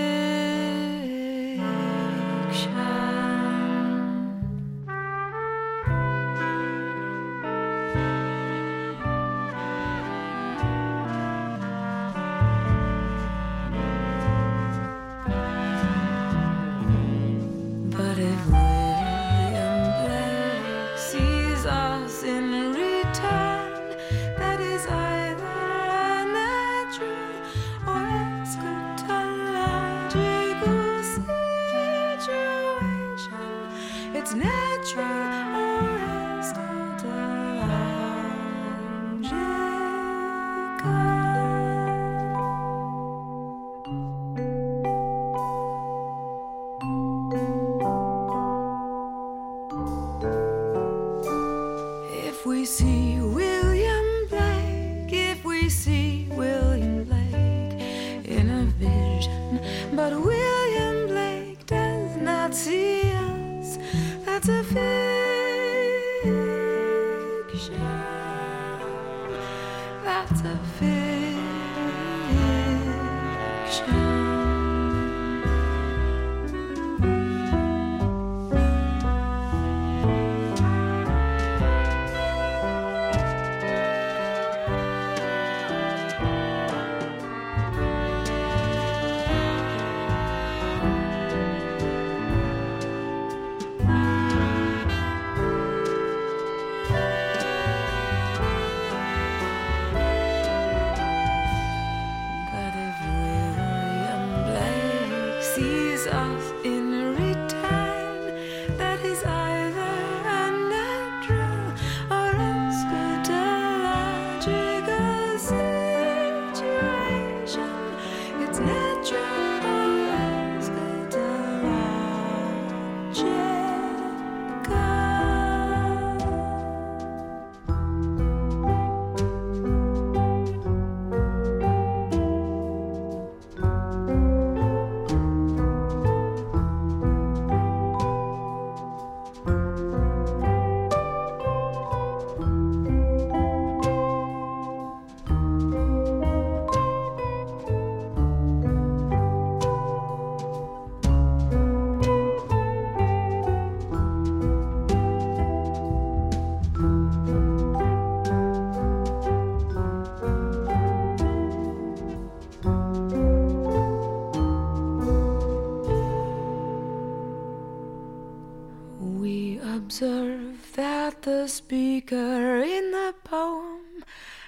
Speaker in the poem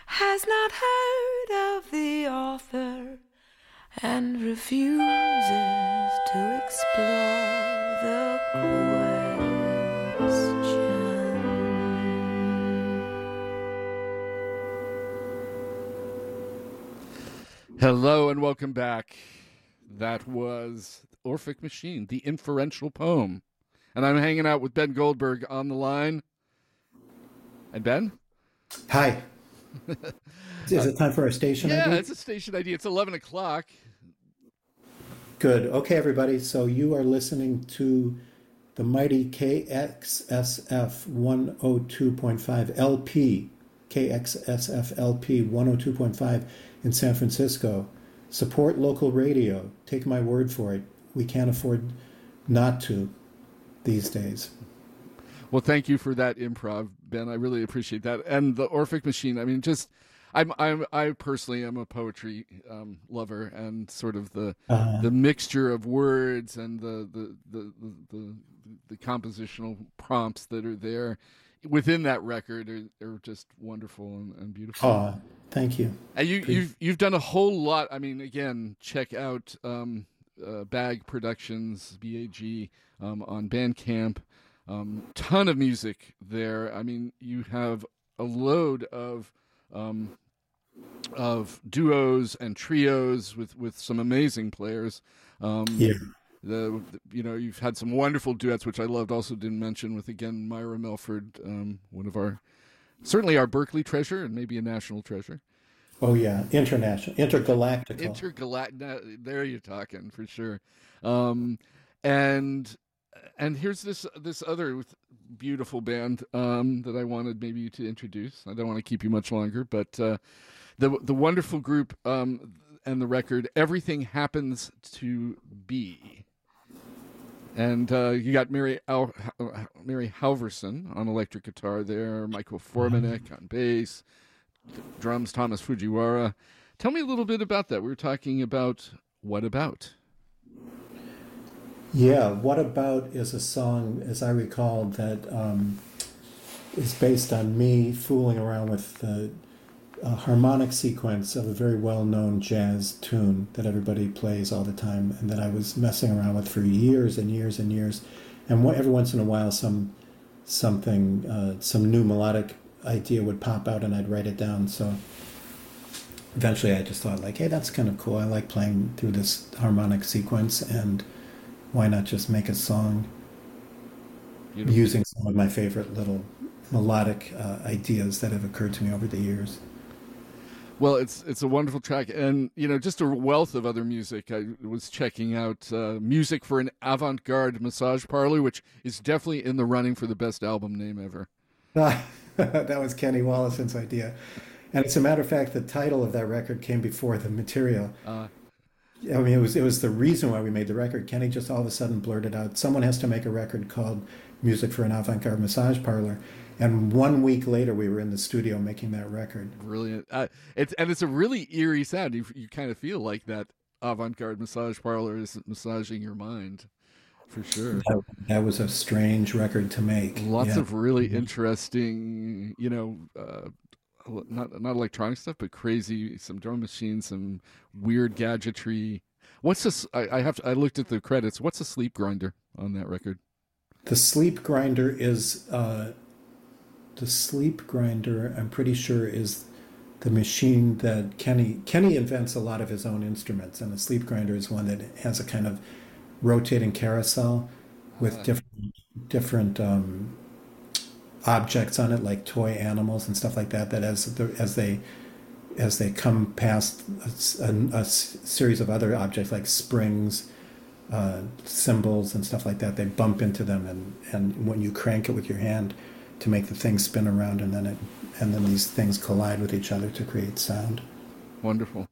has not heard of the author and refuses to explore the question. Hello and welcome back. That was Orphic Machine, the inferential poem. And I'm hanging out with Ben Goldberg on the line. And Ben? Hi. Is it time for our station Yeah, ID? it's a station ID. It's 11 o'clock. Good. Okay, everybody. So you are listening to the mighty KXSF 102.5 LP, KXSF LP 102.5 in San Francisco. Support local radio. Take my word for it. We can't afford not to these days. Well, thank you for that improv, Ben. I really appreciate that. And the Orphic Machine. I mean, just I'm I'm I personally am a poetry um, lover, and sort of the uh, the mixture of words and the the, the the, the the compositional prompts that are there within that record are, are just wonderful and, and beautiful. Oh, thank you. And you, you've you've done a whole lot. I mean, again, check out um, uh, Bag Productions, BAG, um, on Bandcamp. Um, ton of music there. I mean, you have a load of um, of duos and trios with with some amazing players. Um, yeah. The, you know you've had some wonderful duets which I loved. Also didn't mention with again Myra Melford, um, one of our certainly our Berkeley treasure and maybe a national treasure. Oh yeah, international, intergalactic. Intergalactic. There you're talking for sure. Um, and and here's this this other beautiful band um, that I wanted maybe you to introduce. I don't want to keep you much longer, but uh, the the wonderful group um, and the record "Everything Happens to Be." And uh, you got Mary Al- Mary Halvorson on electric guitar there, Michael Formanek on bass, drums Tomas Fujiwara. Tell me a little bit about that. We were talking about what about? Yeah, what about is a song, as I recall, that um, is based on me fooling around with the a harmonic sequence of a very well-known jazz tune that everybody plays all the time, and that I was messing around with for years and years and years. And every once in a while, some something, uh, some new melodic idea would pop out, and I'd write it down. So eventually, I just thought, like, hey, that's kind of cool. I like playing through this harmonic sequence, and why not just make a song Beautiful. using some of my favorite little melodic uh, ideas that have occurred to me over the years. Well, it's it's a wonderful track, and you know, just a wealth of other music. I was checking out uh, music for an avant-garde massage parlor, which is definitely in the running for the best album name ever. that was Kenny Wollesen's idea, and as a matter of fact, the title of that record came before the material. Uh, I mean, it was it was the reason why we made the record. Kenny just all of a sudden blurted out, "Someone has to make a record called Music for an Avant-Garde Massage Parlor." and one week later we were in the studio making that record brilliant uh, it's and it's a really eerie sound you, you kind of feel like that avant-garde massage parlor is massaging your mind for sure that, that was a strange record to make lots yeah. of really interesting you know uh, not not electronic stuff but crazy some drum machines some weird gadgetry. What's this I, I have to, i looked at the credits. What's a sleep grinder on that record? The sleep grinder is uh, the sleep grinder, I'm pretty sure, is the machine that Kenny Kenny invents a lot of his own instruments, and the sleep grinder is one that has a kind of rotating carousel with uh, different different um, objects on it, like toy animals and stuff like that. That as the, as they as they come past a, a, a series of other objects like springs, uh, cymbals, and stuff like that, they bump into them, and and when you crank it with your hand to make the thing spin around, and then it and then these things collide with each other to create sound. Wonderful.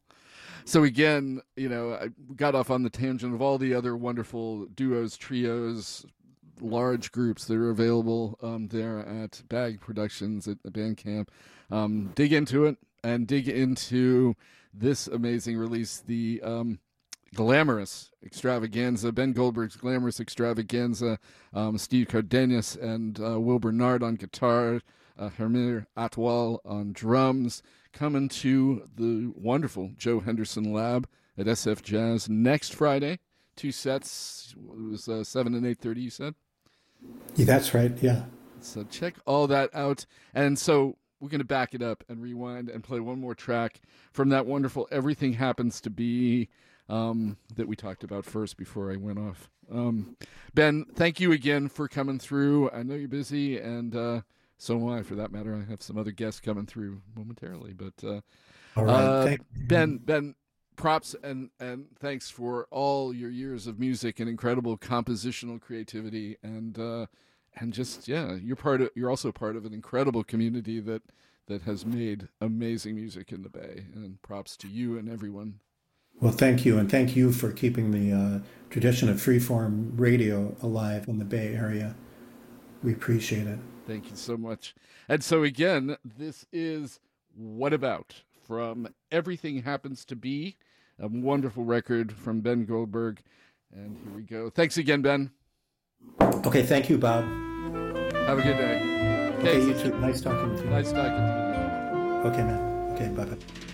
So again, you know, I got off on the tangent of all the other wonderful duos, trios, large groups that are available um, there at Bag Productions at the Bandcamp. Um, dig into it and dig into this amazing release, the um, glamorous extravaganza, Ben Goldberg's glamorous extravaganza, um, Steve Cardenas and uh, Will Bernard on guitar, uh, Hamir Atwal on drums, coming to the wonderful Joe Henderson Lab at SF Jazz next Friday. Two sets. It was uh, seven and eight thirty. You said. Yeah, that's right. Yeah. So check all that out. And so we're going to back it up and rewind and play one more track from that wonderful Everything Happens to Be um, that we talked about first before I went off. Um, ben, thank you again for coming through. I know you're busy, and uh, so am I, for that matter. I have some other guests coming through momentarily, but uh, all right, uh, Ben, Ben, props and and thanks for all your years of music and incredible compositional creativity and uh, and just yeah, you're part of you're also part of an incredible community that that has made amazing music in the Bay. And props to you and everyone Well, thank you, and thank you for keeping the uh, tradition of freeform radio alive in the Bay Area. We appreciate it. Thank you so much. And so, again, this is What About from Everything Happens to Be, a wonderful record from Ben Goldberg. And here we go. Thanks again, Ben. Okay, thank you, Bob. Have a good day. Okay, you too. Nice talking with you. Nice talking to you. Okay, man. Okay, bye bye.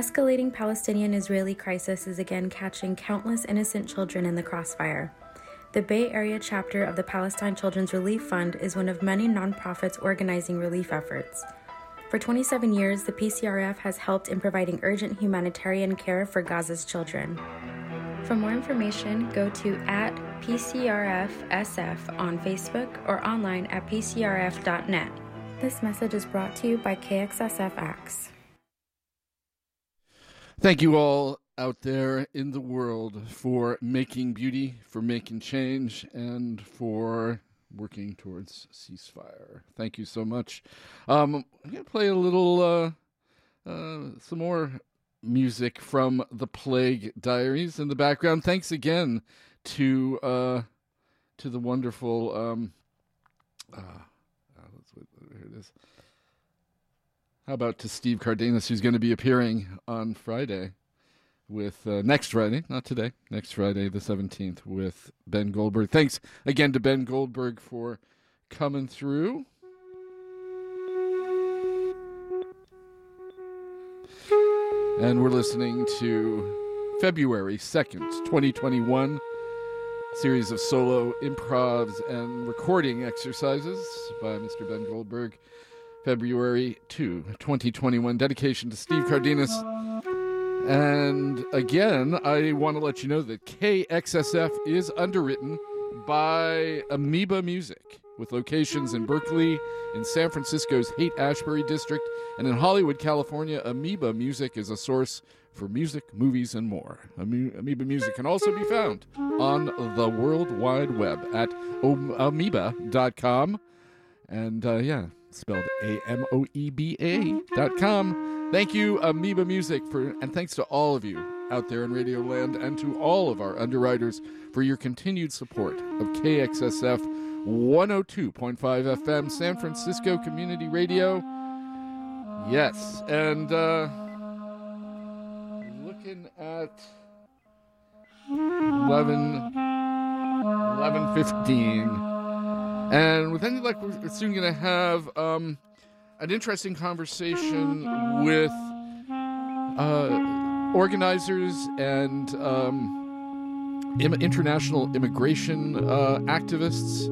Escalating Palestinian Israeli crisis is again catching countless innocent children in the crossfire. The Bay Area chapter of the Palestine Children's Relief Fund is one of many nonprofits organizing relief efforts. For 27 years, the PCRF has helped in providing urgent humanitarian care for Gaza's children. For more information, go to at PCRFSF on Facebook or online at PCRF.net. This message is brought to you by KXSF Acts. Thank you all out there in the world for making beauty, for making change, and for working towards ceasefire. Thank you so much. Um, I'm going to play a little, uh, uh, some more music from the Plague Diaries in the background. Thanks again to uh, to the wonderful. Um, uh, let's wait, here it is. How about to Steve Cardenas, who's going to be appearing on Friday with uh, next Friday, not today, next Friday, the 17th, with Ben Goldberg. Thanks again to Ben Goldberg for coming through. And we're listening to February 2nd, 2021, series of solo improvs and recording exercises by Mr. Ben Goldberg. February 2, 2021, dedication to Steve Cardenas. And again, I want to let you know that KXSF is underwritten by Amoeba Music, with locations in Berkeley, in San Francisco's Haight Ashbury district, and in Hollywood, California. Amoeba Music is a source for music, movies, and more. Amoeba Music can also be found on the World Wide Web at amoeba.com. And uh, yeah, spelled A M O E B A dot com. Thank you, Amoeba Music, for and thanks to all of you out there in Radio Land and to all of our underwriters for your continued support of KXSF 102.5 FM San Francisco Community Radio. Yes, and uh, looking at 11, 11.15. And with any luck, we're soon going to have um, an interesting conversation with uh, organizers and um, Im- international immigration uh, activists,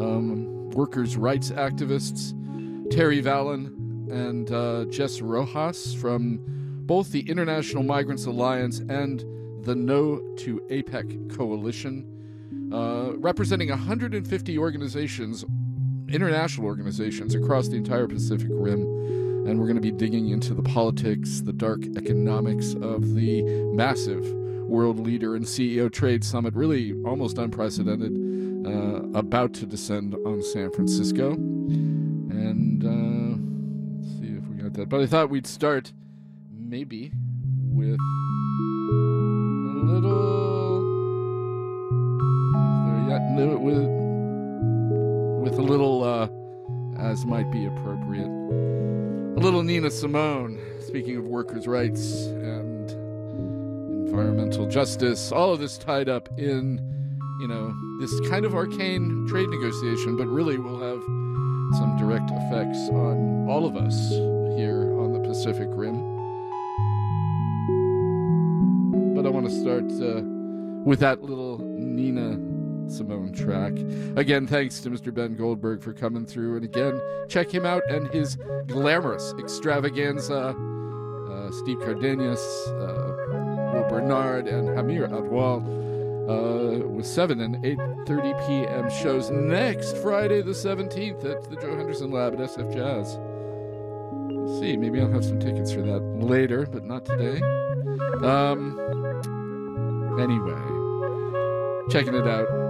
um, workers' rights activists, Terry Valen and uh, Jess Rojas from both the International Migrants Alliance and the No to APEC Coalition, uh, representing 150 organizations international organizations across the entire Pacific Rim. And we're going to be digging into the politics, the dark economics of the massive world leader and CEO trade summit, really almost unprecedented, uh, about to descend on San Francisco. And uh, let's see if we got that. But I thought we'd start maybe with a little. With with a little, uh, as might be appropriate, a little Nina Simone, speaking of workers' rights and environmental justice, all of this tied up in, you know, this kind of arcane trade negotiation, but really will have some direct effects on all of us here on the Pacific Rim. But I want to start uh, with that little Nina Simone track. Again, thanks to Mr. Ben Goldberg for coming through. And again, check him out and his glamorous extravaganza. Uh, Steve Cardenas, uh, Will Bernard, and Hamir Atwal uh, with 7 and 8.30 p.m. shows next Friday the 17th at the Joe Henderson Lab at SF Jazz. See, maybe I'll have some tickets for that later, but not today. Um, anyway, checking it out.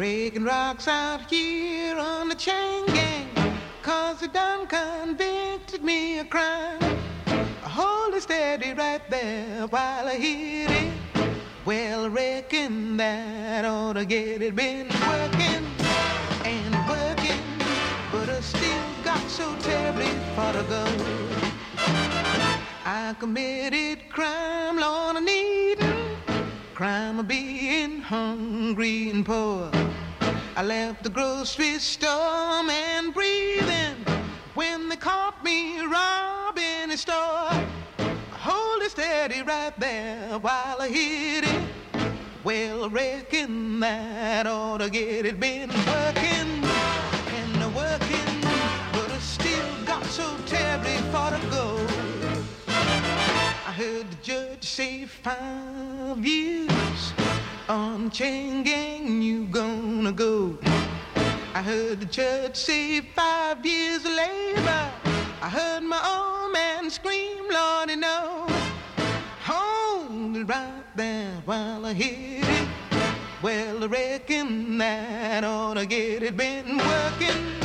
Breaking rocks out here on the chain gang. Cause they done convicted me of crime. Hold it steady right there while I hit it. Well, I reckon that ought to get it. Been working and working, but I still got so terribly far to go. I committed crime, Lord, I need crime of being hungry and poor. I left the grocery store and breathing when they caught me robbing a store. Hold it steady right there while I hit it. Well, I reckon that ought to get it. Been working heard the judge say five years on chain gang you gonna go. I heard the judge say five years of labor. I heard my old man scream, Lordy, no. Hold it right there while I hit it. Well, I reckon that ought to get it. Been working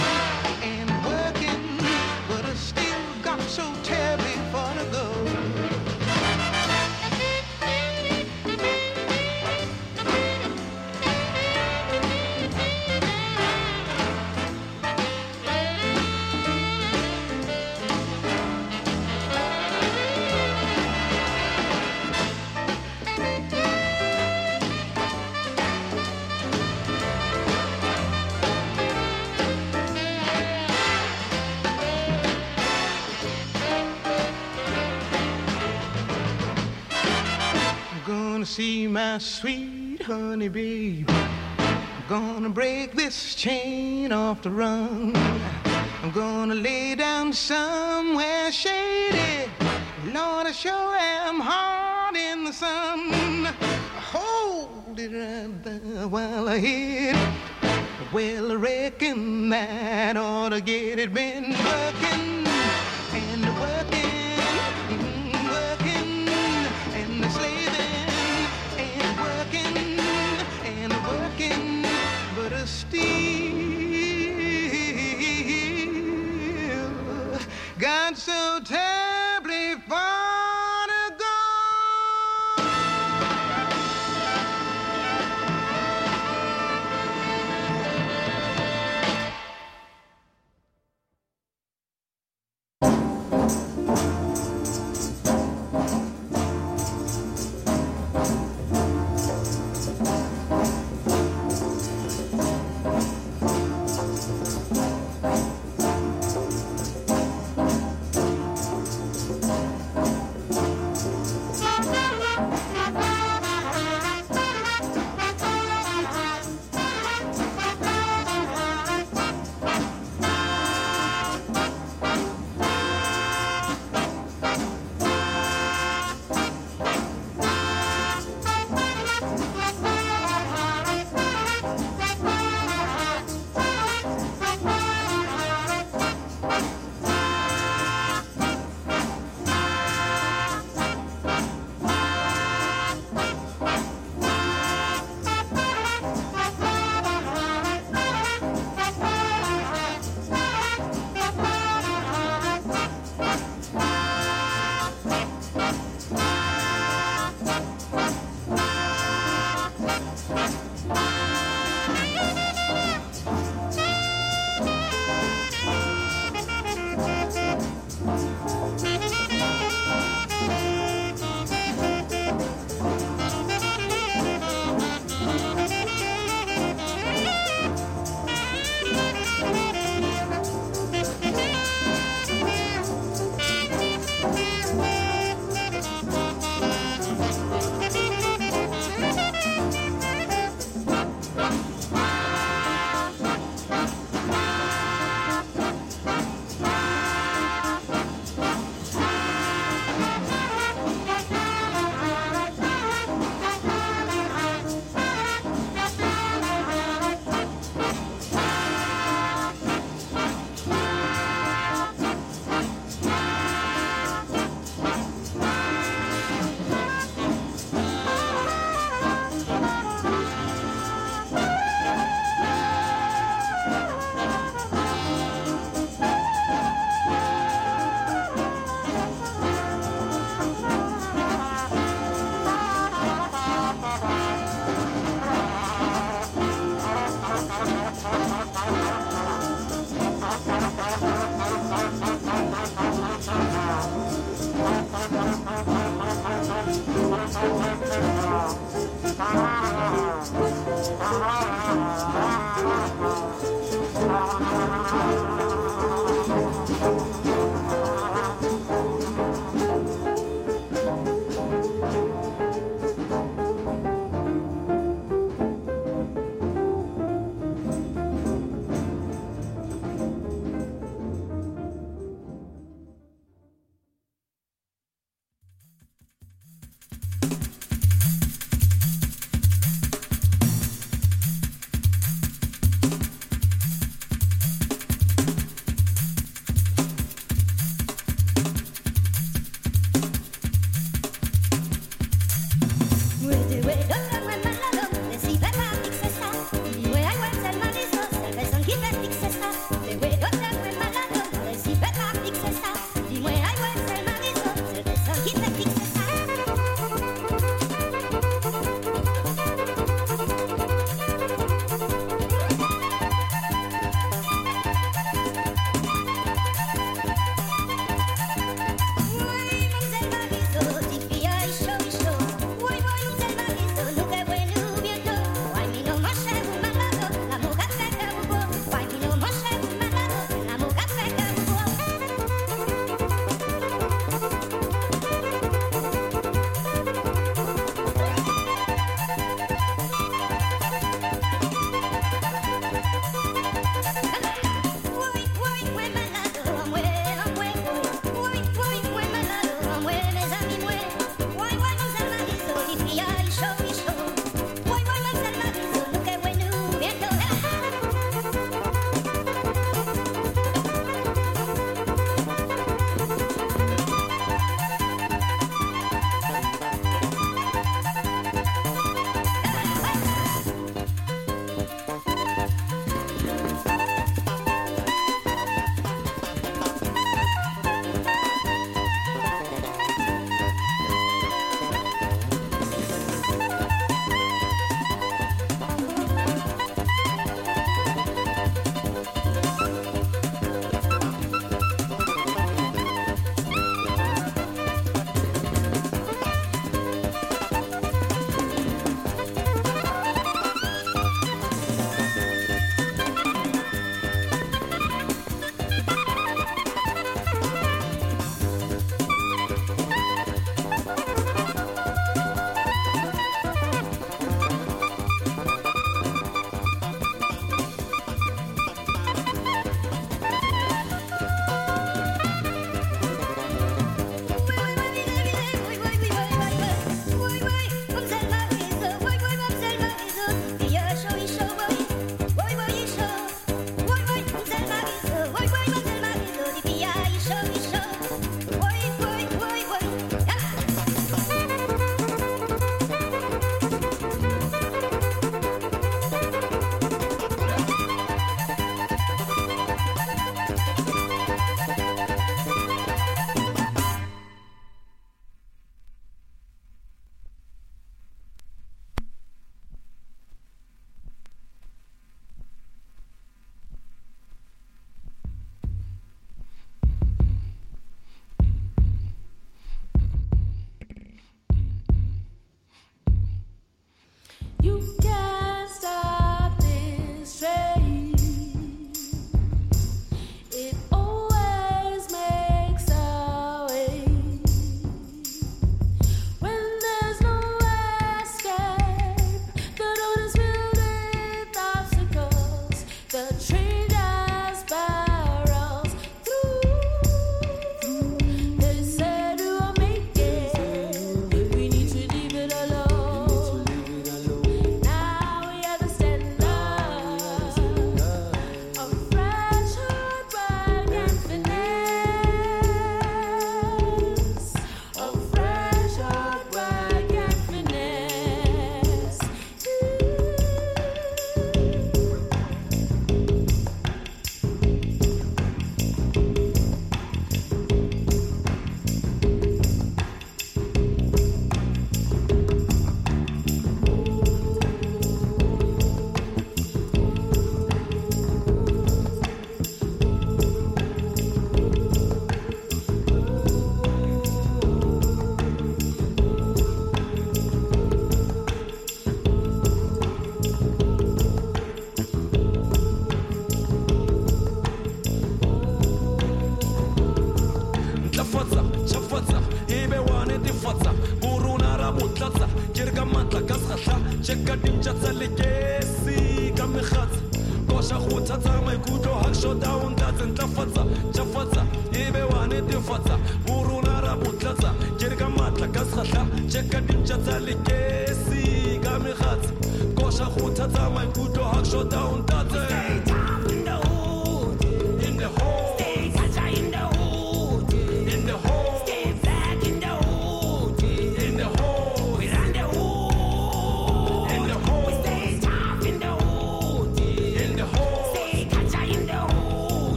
gonna see my sweet honey babe. I'm gonna break this chain off the run. I'm gonna lay down somewhere shady. Lord, I sure am hard in the sun. Hold it right there while I hit it. Well, I reckon that ought to get it. Been working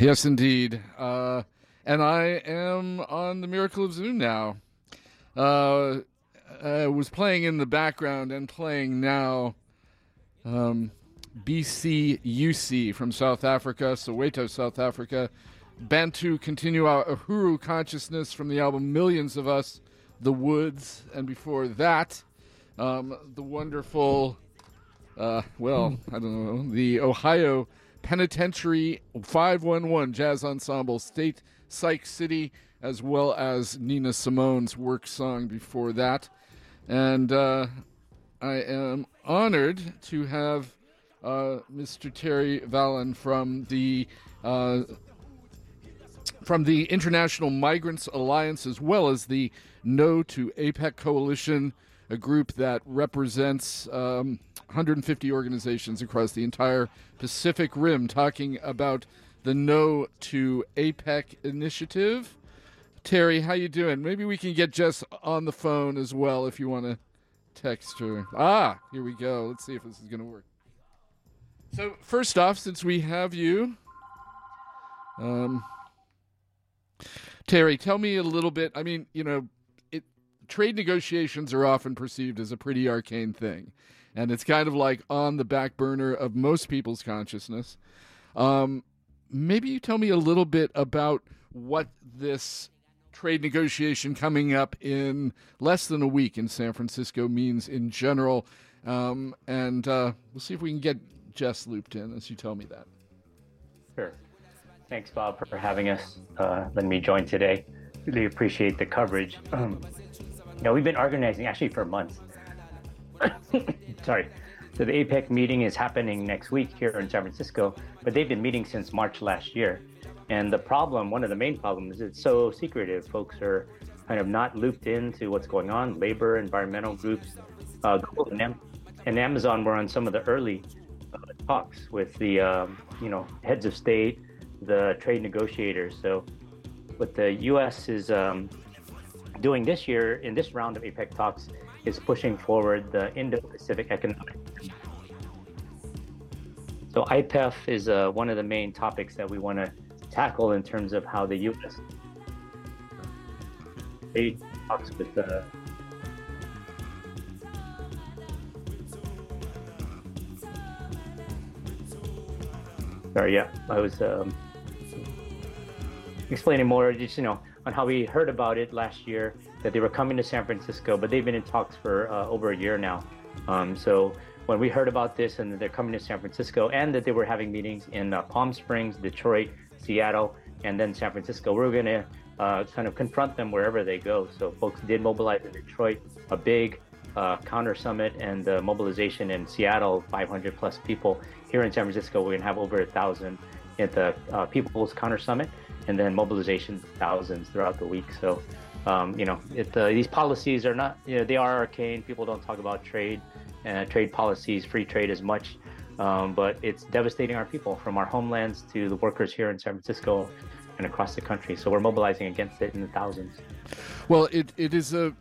Yes, indeed. Uh, and I am on the Miracle of Zoom now. Uh, I was playing in the background and playing now um, BCUC from South Africa, Soweto, South Africa. Bantu Continua Uhuru Consciousness from the album Millions of Us, The Woods. And before that, um, the wonderful uh, well, I don't know, the Ohio Penitentiary 511 Jazz Ensemble, State Psych City, as well as Nina Simone's work song before that. And uh, I am honored to have uh, Mr. Terry Valen from the uh, from the International Migrants Alliance, as well as the No to APEC Coalition, a group that represents um, 150 organizations across the entire Pacific Rim, talking about the No to APEC initiative. Terry, how you doing? Maybe we can get Jess on the phone as well if you want to text her. Ah, here we go. Let's see if this is going to work. So, first off, since we have you, um, Terry, tell me a little bit. I mean, you know, it, trade negotiations are often perceived as a pretty arcane thing, and it's kind of like on the back burner of most people's consciousness. Um, maybe you tell me a little bit about what this trade negotiation coming up in less than a week in San Francisco means in general, um, and uh, we'll see if we can get Jess looped in as you tell me that. Sure. Thanks, Bob, for having us, uh, me join today. Really appreciate the coverage. Um, you know, we've been organizing actually for months. Sorry. So the APEC meeting is happening next week here in San Francisco, but they've been meeting since March last year. And the problem, one of the main problems, is it's so secretive. Folks are kind of not looped into what's going on. Labor, environmental groups, uh, Google and, Am- and Amazon were on some of the early uh, talks with the um, you know heads of state, the trade negotiators. So what the U.S. is um, doing this year in this round of APEC talks is pushing forward the Indo-Pacific Economic. So IPEF is uh, one of the main topics that we want to tackle in terms of how the U.S. Talks with the Sorry, yeah, I was um, explaining more, just you know, on how we heard about it last year that they were coming to San Francisco, but they've been in talks for uh, over a year now. Um, so when we heard about this and that they're coming to San Francisco and that they were having meetings in uh, Palm Springs, Detroit, Seattle, and then San Francisco, we are going to uh, kind of confront them wherever they go. So folks did mobilize in Detroit, a big uh, counter summit and the mobilization in Seattle, 500 plus people. Here in San Francisco, we're going to have over a thousand at the uh, People's Counter Summit, and then mobilization thousands throughout the week. So, um, you know, it, uh, these policies are not, you know, they are arcane. People don't talk about trade and trade policies, free trade as much, um, but it's devastating our people from our homelands to the workers here in San Francisco and across the country. So we're mobilizing against it in the thousands. Well, it, it is a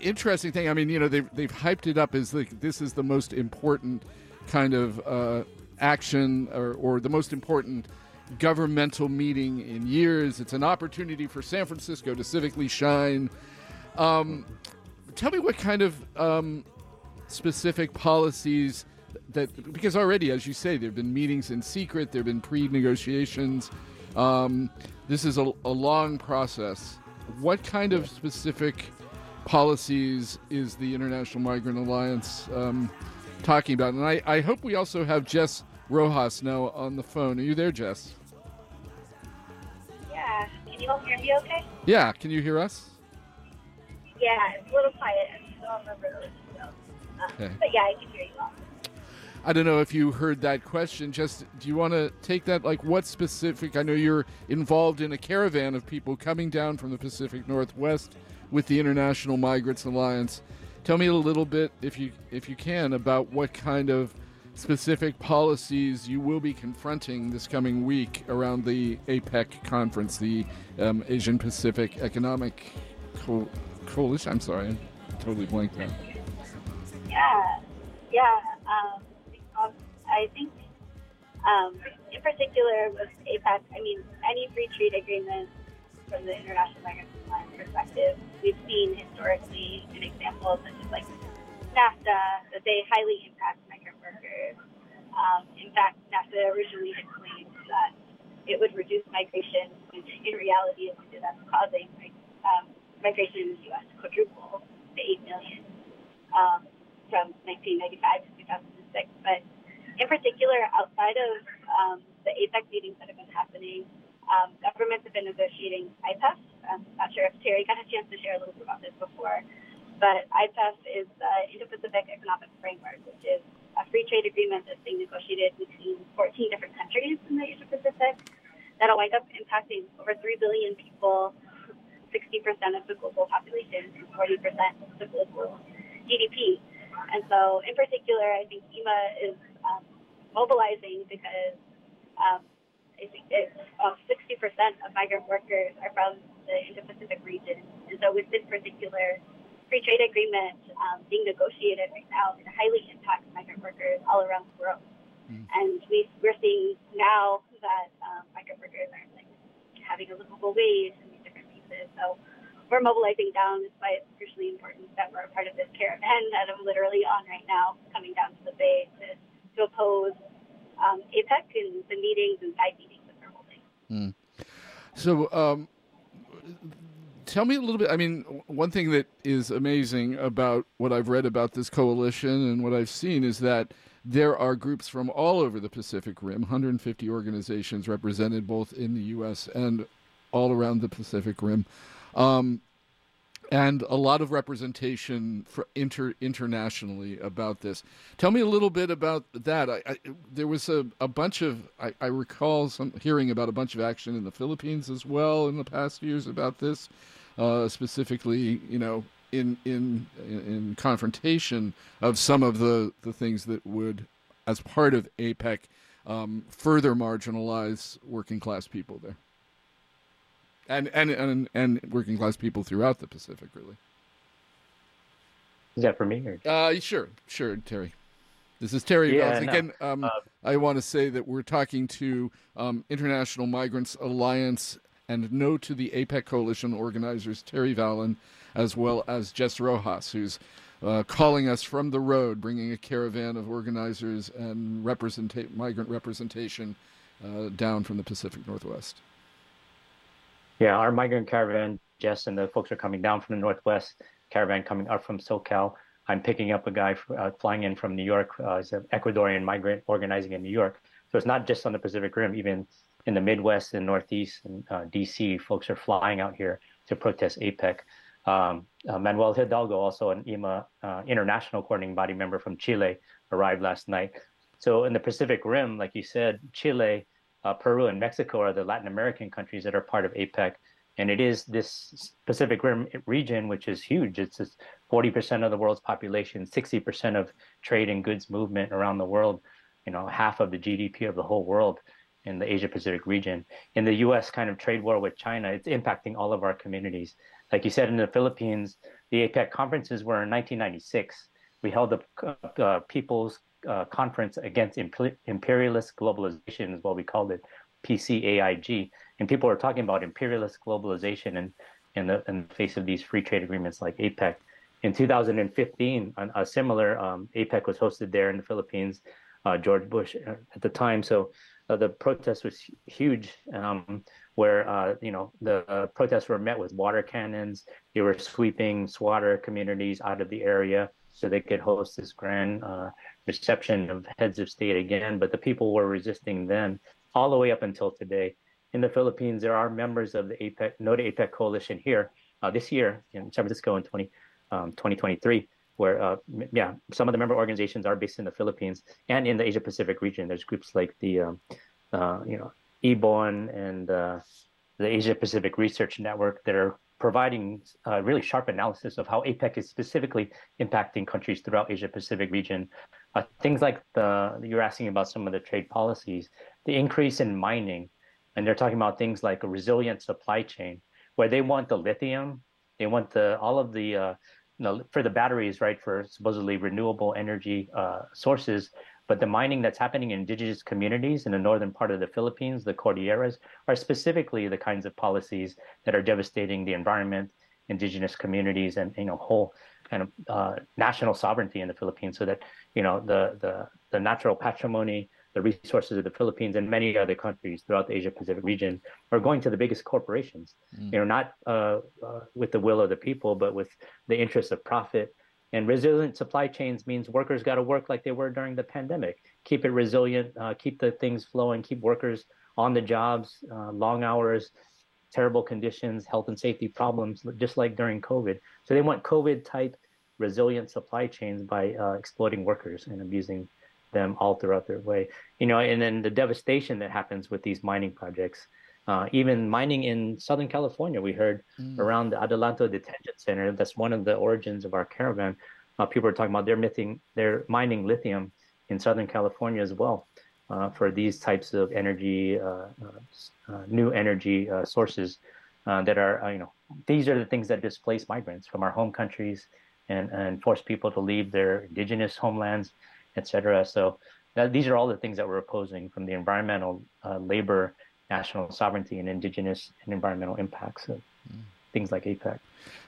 interesting thing. I mean, you know, they've, they've hyped it up as like this is the most important kind of uh, action or, or the most important governmental meeting in years. It's an opportunity for San Francisco to civically shine. Um, tell me what kind of um, specific policies that, because already, as you say, there have been meetings in secret, there have been pre negotiations. Um, this is a, a, long process. What kind of specific policies is the International Migrant Alliance um, talking about? And I, I hope we also have Jess Rojas now on the phone. Are you there, Jess? Can you all hear me okay? Yeah. Can you hear us? Yeah, it's a little quiet. I'm still on the road. So. Okay. But yeah, I can hear you all. I don't know if you heard that question. Just do you want to take that? Like, what specific? I know you're involved in a caravan of people coming down from the Pacific Northwest with the International Migrants Alliance. Tell me a little bit, if you if you can, about what kind of specific policies you will be confronting this coming week around the APEC conference, the um, Asian Pacific Economic Co- Coalition. I'm sorry, I totally blanked out. Yeah, yeah. Um, I think, um, in particular with APEC, I mean, any free trade agreement from the International Migrant Alliance perspective, we've seen historically an example such as like NAFTA that they highly impact Um, in fact, NAFTA originally had claimed that it would reduce migration, which in reality is that's causing um, migration in the U.S. quadruple to 8 million um, from 1995 to 2006. But in particular, outside of um, the APEC meetings that have been happening, um, governments have been negotiating IPEF. I'm not sure if Terry got a chance to share a little bit about this before. But IPEF is the Indo-Pacific Economic Framework, which is a free trade agreement that's being negotiated between 14 different countries in the Asia Pacific that'll wind up impacting over 3 billion people, 60% of the global population, and 40% of the global GDP. And so, in particular, I think IMA is um, mobilizing because um, I think it's uh, 60% of migrant workers are from the Indo-Pacific region. And so, with this particular free trade agreement um, being negotiated right now it highly impacts migrant workers all around the world. Mm. And we, we're seeing now that um, migrant workers are like having a livable wage in these different pieces. So we're mobilizing down. That's why it's crucially important that we're a part of this caravan that I'm literally on right now, coming down to the Bay to, to oppose um, APEC and the meetings and side meetings that we're holding. Mm. So, um, tell me a little bit. I mean, one thing that is amazing about what I've read about this coalition and what I've seen is that there are groups from all over the Pacific Rim, 150 organizations represented both in the U.S. and all around the Pacific Rim. Um, and a lot of representation inter, internationally about this. Tell me a little bit about that. I, I, there was a, a bunch of I, I, recall some hearing about a bunch of action in the Philippines as well in the past years about this uh, specifically, you know, in in in confrontation of some of the the things that would, as part of APEC, um, further marginalize working class people there. and and and and working class people throughout the Pacific, really. Is that for me? Or? Uh, sure, sure, Terry. This is Terry Yeah, no. Again, um, Uh, I want to say that we're talking to um, International Migrants Alliance and No to the APEC Coalition organizers, Terry Valen, as well as Jess Rojas, who's uh, calling us from the road, bringing a caravan of organizers and migrant representation uh, down from the Pacific Northwest. Yeah, our migrant caravan, Jess and the folks are coming down from the northwest. Caravan coming up from SoCal. I'm picking up a guy uh, flying in from New York. Uh, he's an Ecuadorian migrant organizing in New York. So it's not just on the Pacific Rim, even in the Midwest and Northeast and uh, DC, folks are flying out here to protest APEC. Um, uh, Manuel Hidalgo, also an IMA uh, international coordinating body member from Chile, arrived last night. So in the Pacific Rim, like you said, Chile, uh, Peru, and Mexico are the Latin American countries that are part of APEC. And it is this Pacific Rim region, which is huge. It's just 40% of the world's population, 60% of trade and goods movement around the world, you know, half of the GDP of the whole world in the Asia Pacific region. In the US kind of trade war with China, it's impacting all of our communities. Like you said, in the Philippines, the APEC conferences were in 1996. We held the uh, People's uh, Conference Against Imp- Imperialist Globalization, is what we called it, PCAIG. And people were talking about imperialist globalization and in the, in the face of these free trade agreements like APEC. In 2015, a similar um, APEC was hosted there in the Philippines, uh, George Bush uh, at the time. So uh, the protest was huge, um, where uh, you know the uh, protests were met with water cannons. They were sweeping swatter communities out of the area so they could host this grand uh, reception of heads of state again. But the people were resisting then, all the way up until today. In the Philippines, there are members of the APEC, No to APEC coalition here uh, this year in San Francisco in 20, um, 2023 where uh, yeah, some of the member organizations are based in the Philippines and in the Asia Pacific region. There's groups like the um, uh, you know IBON and uh, the Asia Pacific Research Network that are providing uh, really sharp analysis of how APEC is specifically impacting countries throughout Asia Pacific region. Uh, things like the you're asking about some of the trade policies, the increase in mining, and they're talking about things like a resilient supply chain, where they want the lithium, they want the all of the uh, you know, for the batteries, right, for supposedly renewable energy uh, sources. But the mining that's happening in indigenous communities in the northern part of the Philippines, the Cordilleras, are specifically the kinds of policies that are devastating the environment, indigenous communities, and you know whole kind of uh, national sovereignty in the Philippines. So that you know the the the natural patrimony, the resources of the Philippines and many other countries throughout the Asia Pacific region are going to the biggest corporations. You know, not uh, uh, with the will of the people, but with the interests of profit. And resilient supply chains means workers got to work like they were during the pandemic. Keep it resilient, uh, keep the things flowing, keep workers on the jobs, uh, long hours, terrible conditions, health and safety problems, just like during COVID. So they want COVID type resilient supply chains by uh, exploiting workers and abusing them all throughout their way. You know, and then the devastation that happens with these mining projects. Uh, even mining in Southern California, we heard around the Adelanto Detention Center. That's one of the origins of our caravan. Uh, people are talking about they're missing, they're mining lithium in Southern California as well uh, for these types of energy, uh, uh, uh, new energy uh, sources uh, that are, uh, you know, these are the things that displace migrants from our home countries and, and force people to leave their indigenous homelands, et cetera. So that, these are all the things that we're opposing from the environmental, uh, labor, national sovereignty, and indigenous and environmental impacts of things like APEC.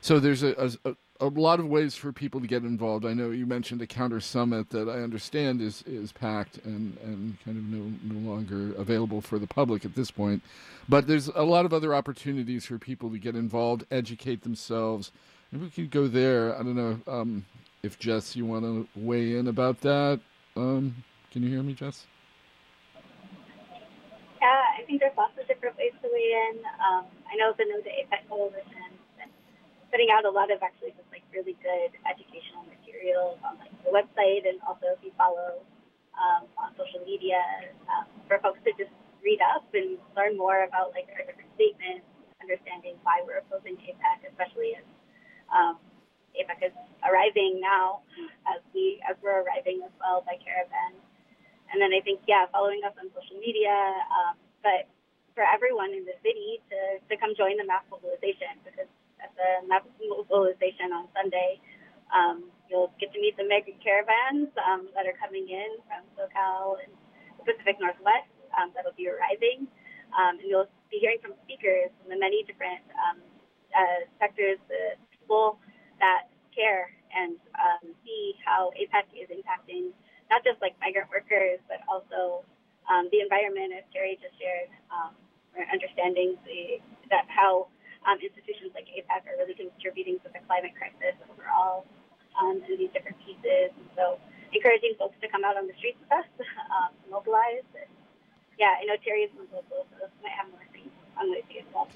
So there's a, a, a lot of ways for people to get involved. I know you mentioned a counter summit that I understand is, is packed and, and kind of no, no longer available for the public at this point. But there's a lot of other opportunities for people to get involved, educate themselves. Maybe we could go there. I don't know um, if Jess, you want to weigh in about that. Um, can you hear me, Jess? Yeah, I think there's lots of different ways to weigh in. Um, I know the No to APEC Coalition been putting out a lot of actually just like really good educational materials on like the website and also if you follow um, on social media um, for folks to just read up and learn more about like our different statements, understanding why we're opposing APEC, especially as um, APEC is arriving now as we as we're arriving as well by caravan. And then I think, yeah, following us on social media. Um, but for everyone in the city to, to come join the mass mobilization because at the mass mobilization on Sunday, um, you'll get to meet the migrant caravans um, that are coming in from SoCal and the Pacific Northwest um, that'll be arriving. Um, and you'll be hearing from speakers from the many different um, uh, sectors, the people that care and um, see how APEC is impacting not just like migrant workers, but also um, the environment, as Terry just shared, um, understanding the, that how um, institutions like APEC are really contributing to the climate crisis overall um, in these different pieces. And so encouraging folks to come out on the streets with us, um, mobilize. And yeah, I know Terry is local, so might have more things on the as well.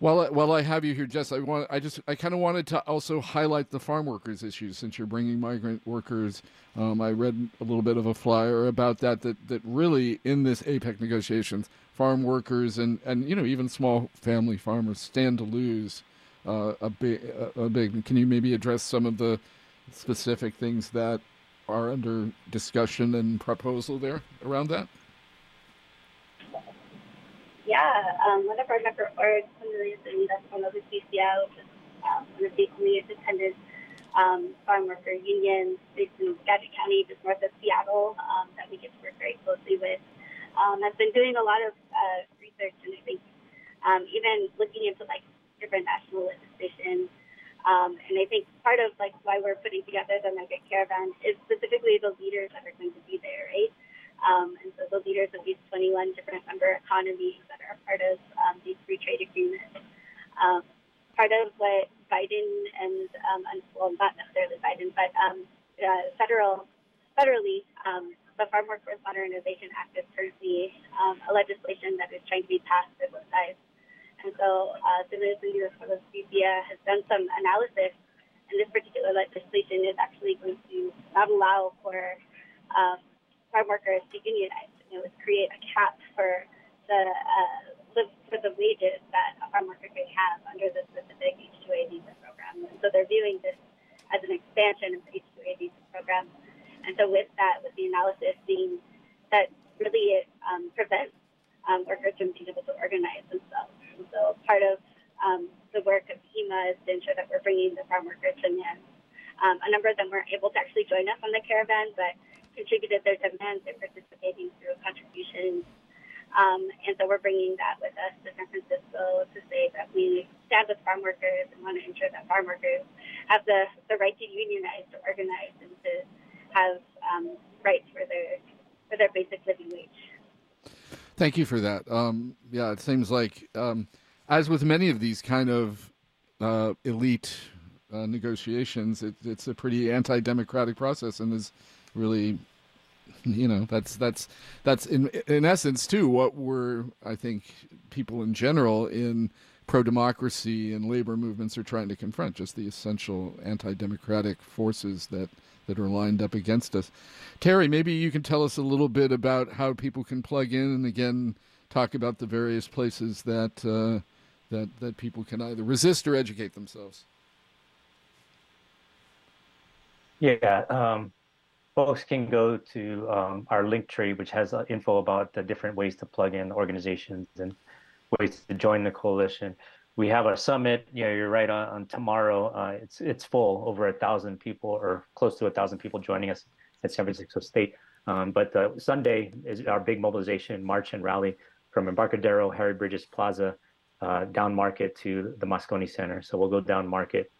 While while I have you here, Jess, I want I just I kind of wanted to also highlight the farm workers issue since you're bringing migrant workers. Um, I read a little bit of a flyer about that that that really in this APEC negotiations, farm workers and and you know even small family farmers stand to lose uh, a big a big. Can you maybe address some of the specific things that are under discussion and proposal there around that? Yeah, um, one of our member orgs, and that's one of the CCL, which is um, one of the community independent um, farm worker unions based in Skagit County, just north of Seattle, um, that we get to work very closely with. Um, has been doing a lot of uh, research, and I think um, even looking into like different national legislation. Um, and I think part of like why we're putting together the Mega Caravan is specifically the leaders that are going to be there, right? Um, and so the leaders of these 21 different member economies that are part of um, these free trade agreements. Um, part of what Biden and, um, and well, not necessarily Biden, but um, uh, federal, federally, um, the Farm Workforce Modernization Act is currently um, a legislation that is trying to be passed by both sides. And so, uh, Citizens United for Lucia has done some analysis, and this particular legislation is actually going to not allow for um, farm workers to unionize. And it would create a cap for the uh, for the wages that a farm worker can have under the specific H-2A visa program. And so they're viewing this as an expansion of the H-2A visa program. And so with that, with the analysis being that really it um, prevents um, workers from being able to organize themselves. And so part of um, the work of IMA is to ensure that we're bringing the farm workers man. Um, a number of them weren't able to actually join us on the caravan, but contributed their demands and participating through contributions. Um, and so we're bringing that with us to San Francisco to say that we stand with farm workers and want to ensure that farm workers have the, the right to unionize, to organize, and to have um, rights for their for their basic living wage. Thank you for that. Um, yeah, it seems like, um, as with many of these kind of uh, elite uh, negotiations, it, it's a pretty anti-democratic process, and is really you know that's that's that's in in essence too what we're i think people in general in pro-democracy and labor movements are trying to confront just the essential anti-democratic forces that that are lined up against us. Terry maybe you can tell us a little bit about how people can plug in and again talk about the various places that uh, that that people can either resist or educate themselves. Yeah um folks can go to um, our link tree, which has uh, info about the different ways to plug in organizations and ways to join the coalition. We have a summit. You know, you're right on, on tomorrow. Uh, it's it's full, over a thousand people or close to a thousand people joining us at San Francisco State. Um, but uh, Sunday is our big mobilization march and rally from Embarcadero, Harry Bridges Plaza, uh, down Market to the Moscone Center. So we'll go down Market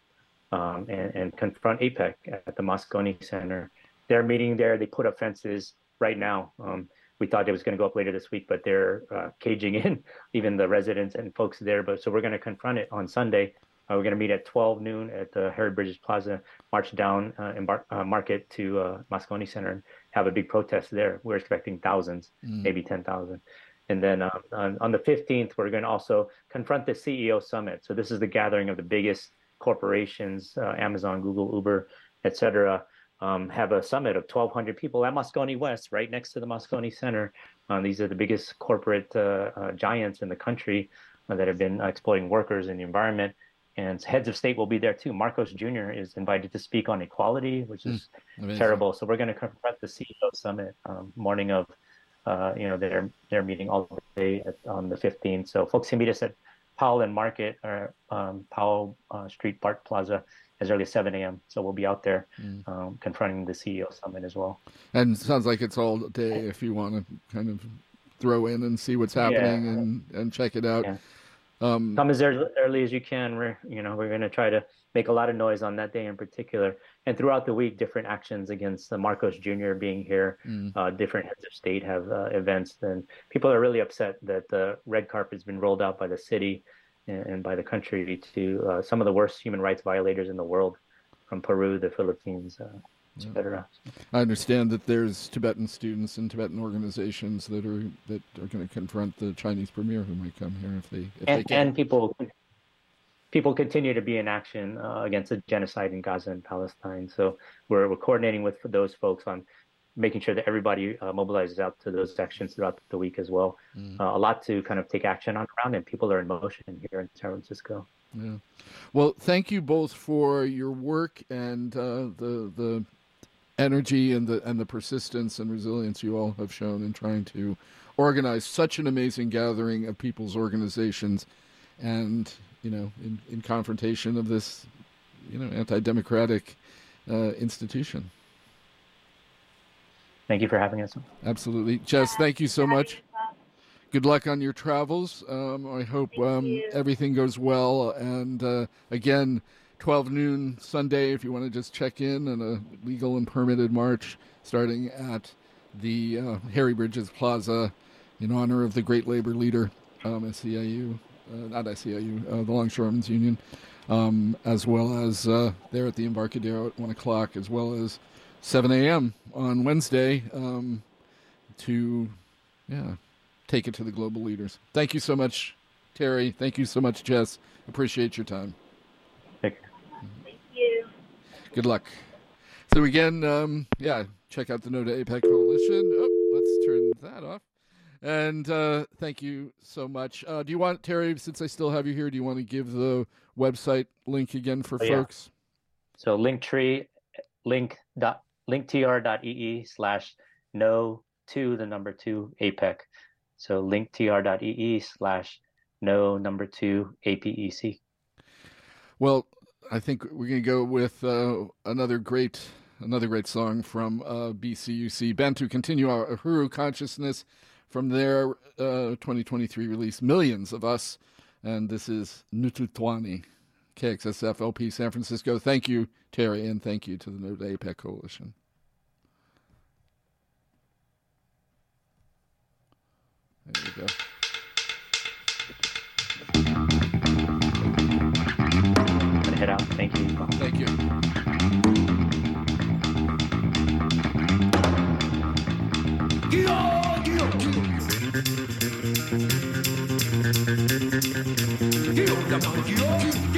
um, and, and confront APEC at the Moscone Center they're meeting there. They put up fences right now. Um, we thought it was going to go up later this week, but they're uh, caging in even the residents and folks there. But so we're going to confront it on Sunday. Uh, we're going to meet at 12 noon at the Harry Bridges Plaza, march down uh, Embar- uh, Market to uh, Moscone Center and have a big protest there. We're expecting thousands, mm. maybe 10,000. And then uh, on, on, the 15th, we're going to also confront the CEO summit. So this is the gathering of the biggest corporations, uh, Amazon, Google, Uber, et cetera, um, have a summit of 1,200 people at Moscone West, right next to the Moscone Center. Um, these are the biggest corporate uh, uh, giants in the country uh, that have been exploiting workers and the environment. And heads of state will be there too. Marcos Jr. is invited to speak on equality, which is mm, terrible. So we're going to confront the CEO summit um, morning of, uh, you know, their their meeting all Thursday at, on the 15th. So folks can meet us at Powell and Market or um, Powell uh, Street Park Plaza as early as 7 a.m. So we'll be out there um, confronting the CEO summit as well. And it sounds like it's all day if you want to kind of throw in and see what's happening Yeah. and, and check it out. Yeah. Um, Come as early, early as you can. We're you know we're going to try to make a lot of noise on that day in particular, and throughout the week, different actions against the Marcos Jr. being here. Mm. Uh, different heads of state have uh, events, and people are really upset that the red carpet's been rolled out by the city and, and by the country to uh, some of the worst human rights violators in the world, from Peru, the Philippines, uh, etc. I understand that there's Tibetan students and Tibetan organizations that are that are going to confront the Chinese premier who might come here if they if they and, can. and people people continue to be in action uh, against the genocide in Gaza and Palestine. So we're, we're coordinating with those folks on making sure that everybody uh, mobilizes out to those sections throughout the week as well. Mm. Uh, a lot to kind of take action on around, and people are in motion here in San Francisco. Yeah. Well, thank you both for your work and uh, the the energy and the and the persistence and resilience you all have shown in trying to organize such an amazing gathering of people's organizations, and you know, in, in confrontation of this, you know, anti-democratic uh, institution. Thank you for having us. Absolutely, Jess. Thank you so much. Good luck on your travels. Um, I hope um, everything goes well. And uh, again, 12 noon Sunday, if you want to just check in on a legal and permitted march starting at the uh, Harry Bridges Plaza in honor of the great labor leader, um, SEIU, uh, not SEIU, uh, the Longshoremen's Union, um, as well as uh, there at the Embarcadero at 1 o'clock, as well as 7 a.m. on Wednesday um, to, yeah, take it to the global leaders. Thank you so much, Terry. Thank you so much, Jess. Appreciate your time. Take care. Thank you. Good luck. So again, um, yeah, check out the No to APEC Coalition. Oh, let's turn that off. And uh, thank you so much. Uh, do you want Terry? Since I still have you here, do you want to give the website link again for Oh, yeah. folks? So Linktree, link dot linktr.ee slash no to the number two APEC. So linktr.ee slash no number two APEC. Well, I think we're going to go with uh, another great another great song from uh, BCUC Bantu Continua Uhuru Consciousness from their uh, 2023 release Millions of Us and this is Nututwani KXSF LP San Francisco. Thank you Terry and thank you to the No to APEC Coalition. There you go. I'm gonna head out. Thank you. Thank you. Yo, yo, yo, yo.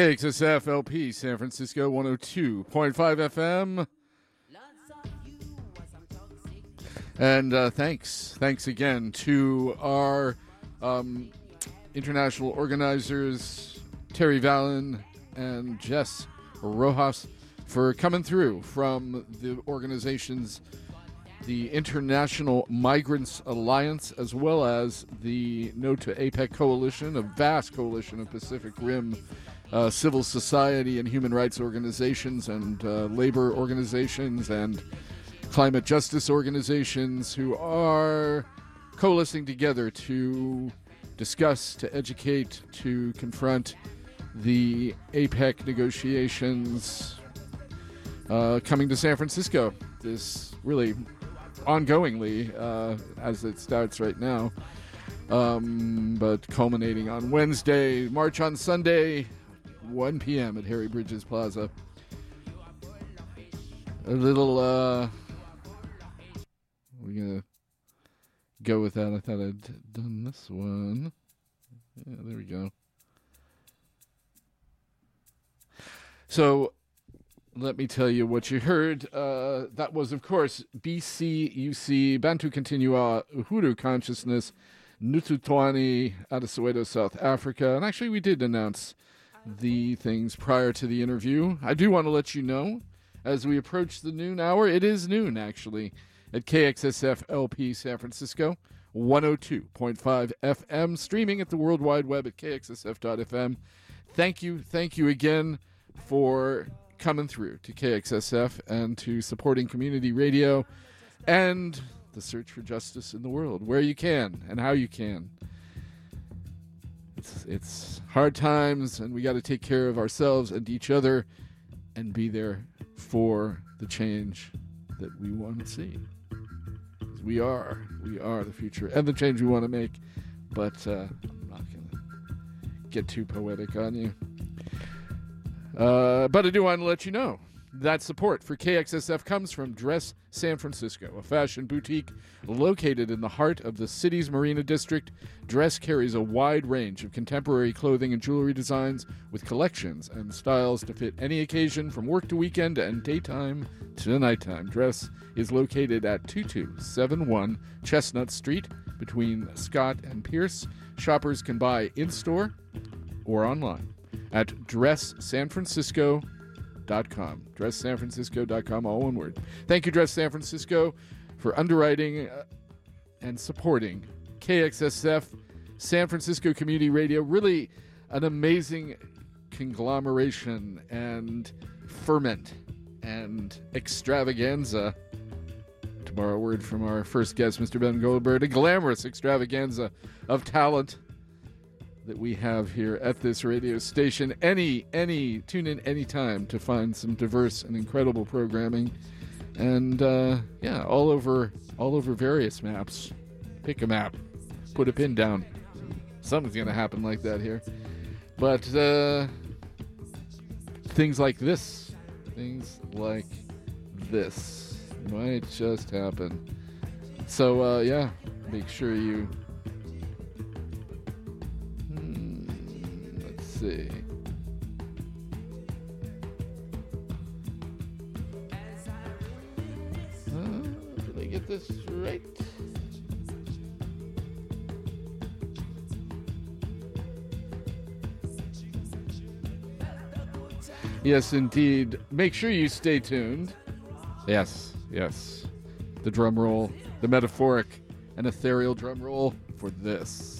KXSF LP San Francisco 102.5 FM. And uh, thanks, thanks again to our um, international organizers, Terry Valen and Jess Rojas, for coming through from the organizations, the International Migrants Alliance, as well as the No to APEC Coalition, a vast coalition of Pacific Rim uh, civil society and human rights organizations and uh, labor organizations and climate justice organizations who are coalescing together to discuss, to educate, to confront the APEC negotiations uh, coming to San Francisco. This really ongoingly uh, as it starts right now. Um, but culminating on Wednesday, March on Sunday, 1 p.m. at Harry Bridges Plaza. A little, uh, we're gonna go with that. I thought I'd done this one. Yeah, there we go. So, let me tell you what you heard. Uh, that was, of course, BCUC, Bantu Continua Uhuru Consciousness, Nututwani out of Soweto, South Africa. And actually, we did announce the things prior to the interview. I do want to let you know as we approach the noon hour, it is noon actually, at KXSF LP San Francisco, 102.5 FM, streaming at the World Wide Web at kxsf.fm. Thank you, thank you again for coming through to KXSF and to supporting community radio and the search for justice in the world where you can and how you can. It's, it's hard times, and we got to take care of ourselves and each other and be there for the change that we want to see. We are, we are the future and the change we want to make. But uh, I'm not going to get too poetic on you. Uh, but I do want to let you know that support for KXSF comes from Dress San Francisco, a fashion boutique located in the heart of the city's Marina District. Dress carries a wide range of contemporary clothing and jewelry designs with collections and styles to fit any occasion from work to weekend and daytime to nighttime. Dress is located at 2271 Chestnut Street between Scott and Pierce. Shoppers can buy in store or online at dresssanfrancisco.com. DressSanFrancisco.com, all one word. Thank you, Dress San Francisco, for underwriting uh, and supporting KXSF, San Francisco Community Radio. Really an amazing conglomeration and ferment and extravaganza. To borrow a word from our first guest, Mr. Ben Goldberg, a glamorous extravaganza of talent that we have here at this radio station. Any, any, tune in anytime to find some diverse and incredible programming, and uh, yeah, all over, all over various maps. Pick a map, put a pin down. Something's gonna happen like that here, but uh, things like this, things like this might just happen. So uh, yeah, make sure you see. Uh, did I get this right? Yes, indeed. Make sure you stay tuned. Yes, yes. The drum roll, the metaphoric and ethereal drum roll for this.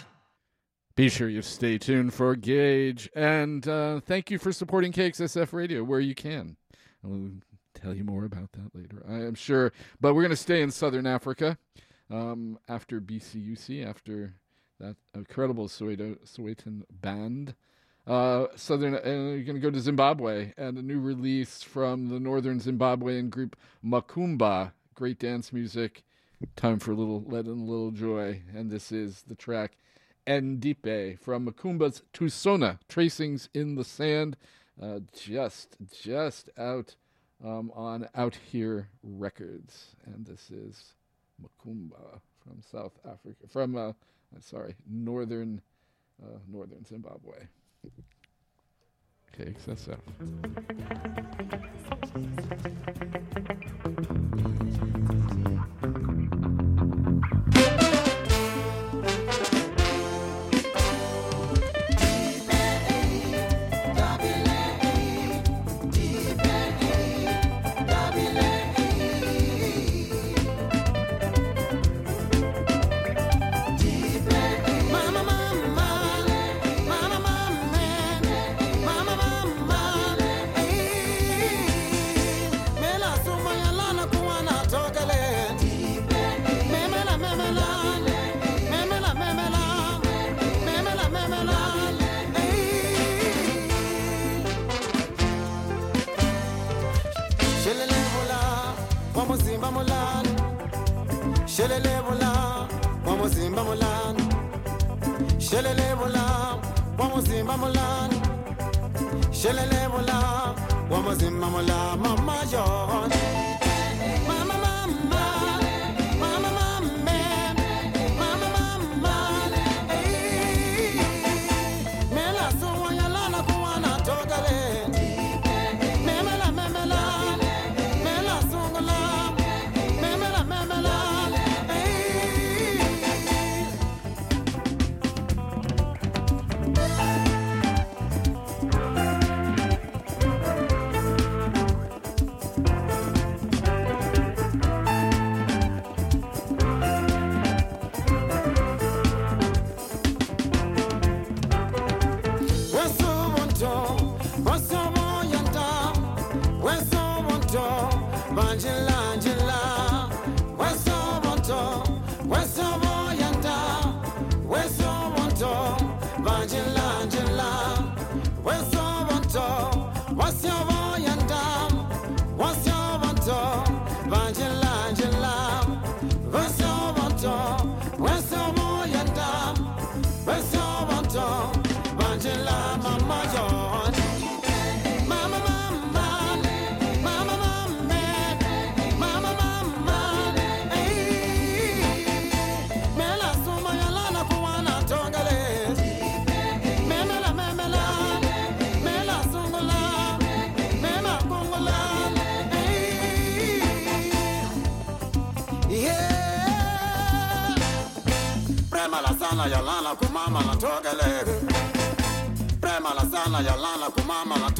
Be sure you stay tuned for Gage. And uh, thank you for supporting KXSF Radio where you can. I'll tell you more about that later, I am sure. But we're going to stay in Southern Africa um, after BCUC, after that incredible Soweto, Sowetan band. Uh, southern, and you're going to go to Zimbabwe and a new release from the northern Zimbabwean group Mokoomba. Great dance music. Time for a little, let in a little joy. And this is the track Ndipe from Mokoomba's Tusona, Tracings in the Sand. Uh, just, just out um, on Out Here Records. And this is Makumba from South Africa, from, uh, sorry, northern, uh, northern Zimbabwe. Okay, kumama la togelege. Prema la sana ya lana kumama la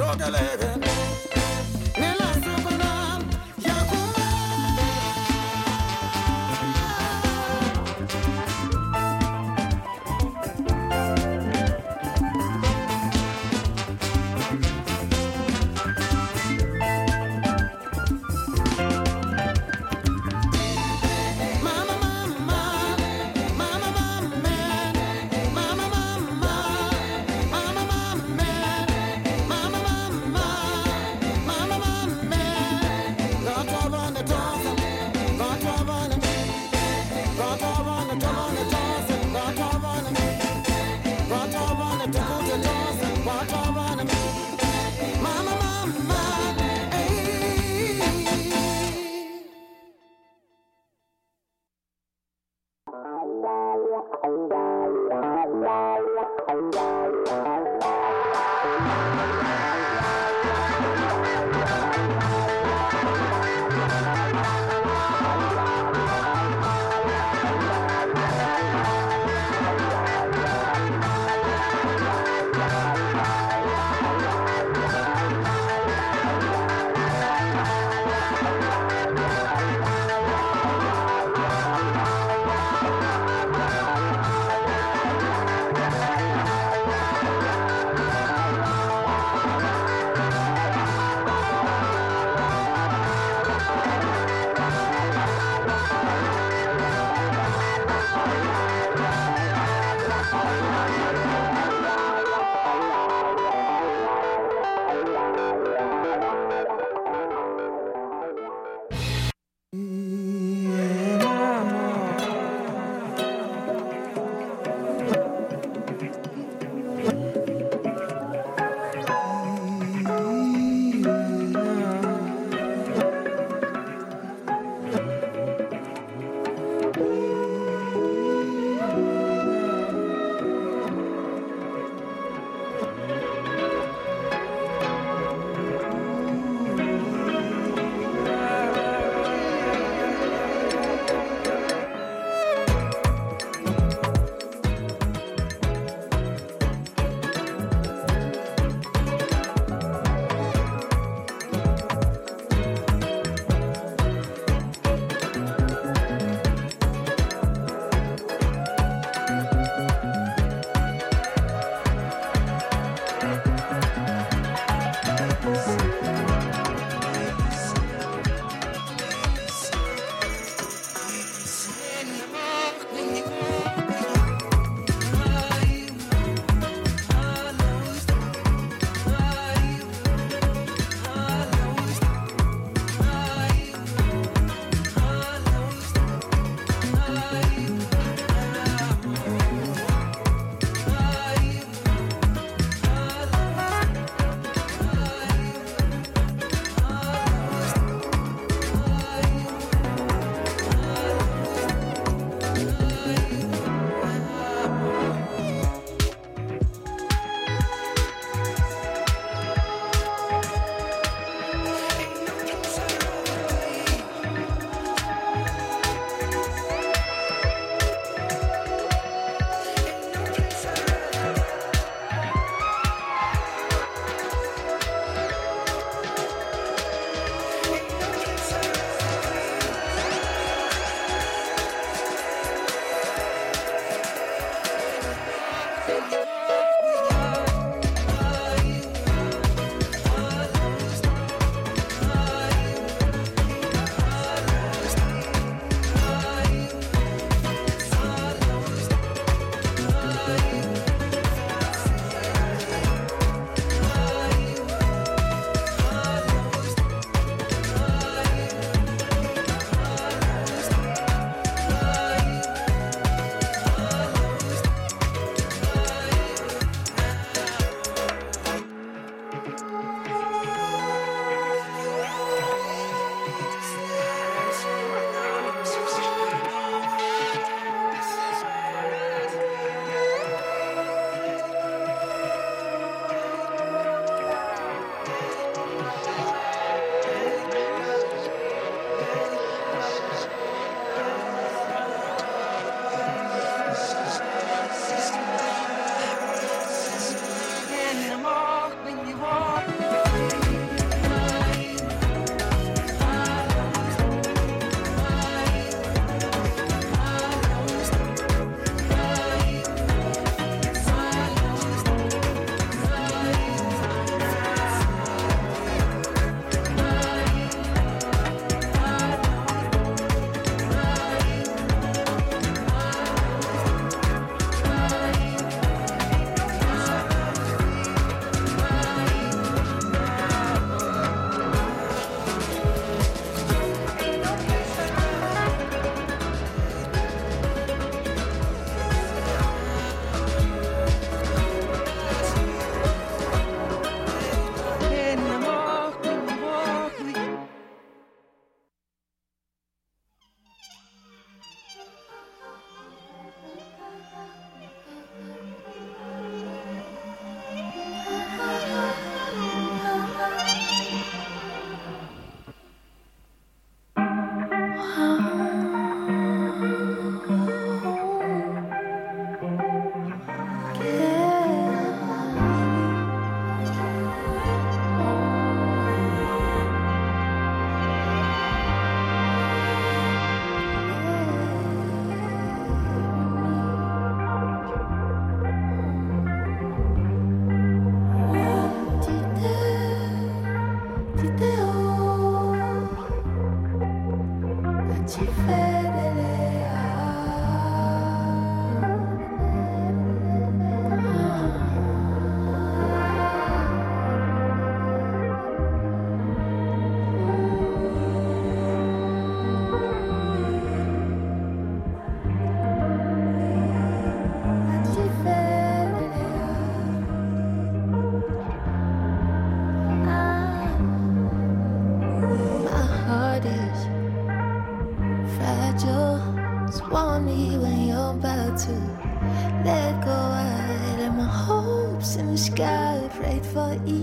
for ease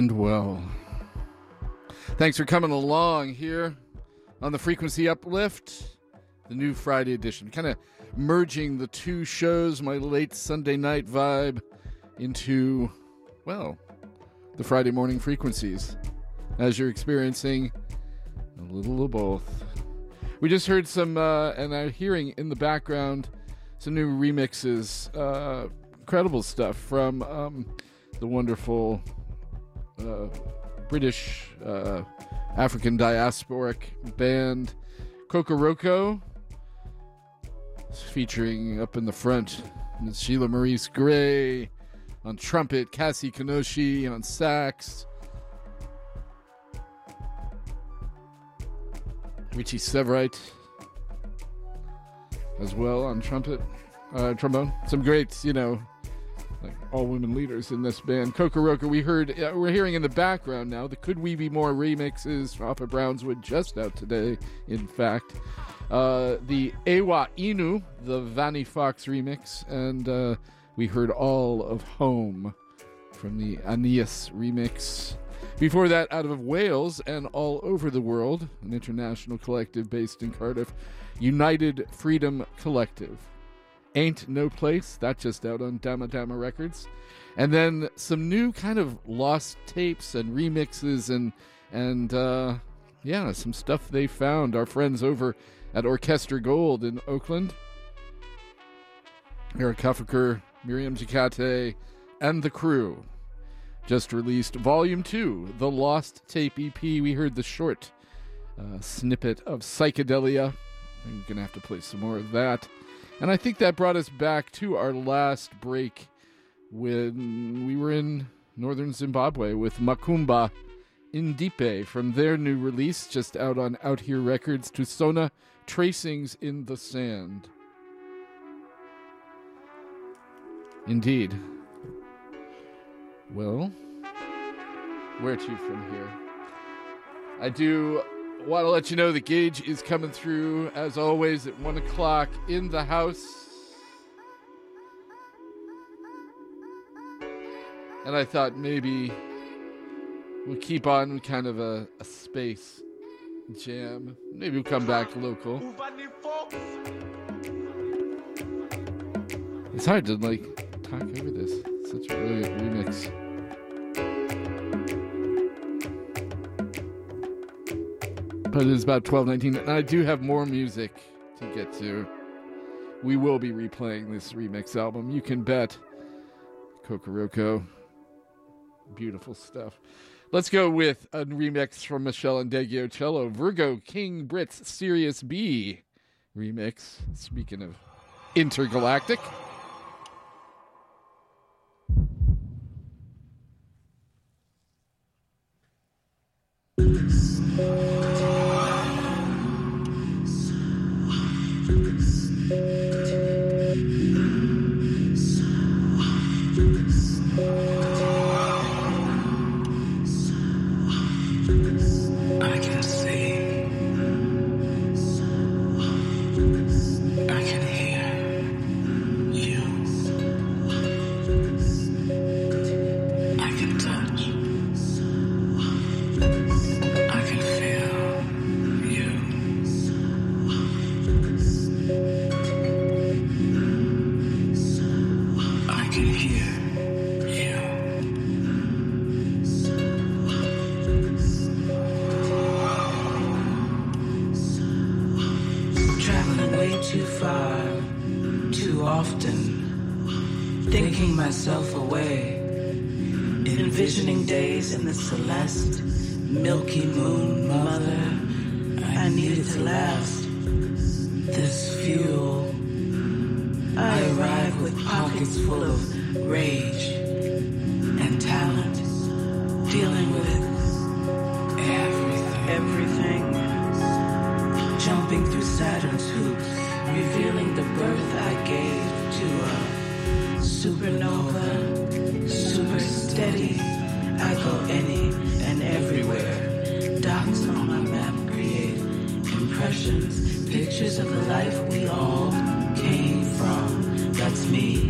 And well, thanks for coming along here on the Frequency Uplift, the new Friday edition. Kind of merging the two shows, my late Sunday night vibe, into, well, the Friday morning frequencies, as you're experiencing a little of both. We just heard some, uh, and I'm hearing in the background some new remixes, uh, incredible stuff from um, the wonderful uh, British uh, African diasporic band Kokoroko, featuring up in the front Ms. Sheila Maurice Grey on trumpet, Cassie Kinoshi on sax, Richie Seivwright as well on trumpet, uh, trombone. Some great, you know, like all women leaders in this band. Kokoroko, we heard, uh, we're hearing in the background now the Could We Be More remixes off of Brownswood, just out today, in fact. Uh, the Ewa Inu, the Vanny Fox remix, and uh, we heard all of Home from the Aeneas remix. Before that, out of Wales and all over the world, an international collective based in Cardiff, United Freedom Collective. Ain't No Place, that just out on Dama Dama Records. And then some new kind of lost tapes and remixes and and uh, yeah, some stuff they found. Our friends over at Orchestra Gold in Oakland. Eric Huffaker, Mariam Diakite, and the crew just released Volume 2, the Lost Tape EP. We heard the short uh, snippet of Psychedelia. I'm going to have to play some more of that. And I think that brought us back to our last break when we were in northern Zimbabwe with Mokoomba Ndipe from their new release, just out on Out Here Records, Tusona Tracings in the Sand. Indeed. Well, where to from here? I do want to let you know the Gage is coming through, as always, at 1 o'clock in the house. And I thought maybe we'll keep on kind of a, a space jam. Maybe we'll come back local. It's hard to like talk over this. Such a brilliant remix. But it is about twelve nineteen, and I do have more music to get to. We will be replaying this remix album. You can bet. Kokoroko. Beautiful stuff. Let's go with a remix from Meshell Ndegeocello, Virgo King Britt's Sirius B remix. Speaking of intergalactic. Away, envisioning days in the celeste, milky moon mother. I needed to last. This fuel. I arrive with pockets full of rage and talent, dealing with everything. Everything jumping through Saturn's hoops, revealing the birth I gave to a supernova, super steady. I go any and everywhere. Dots on my map create impressions, pictures of the life we all came from. That's me.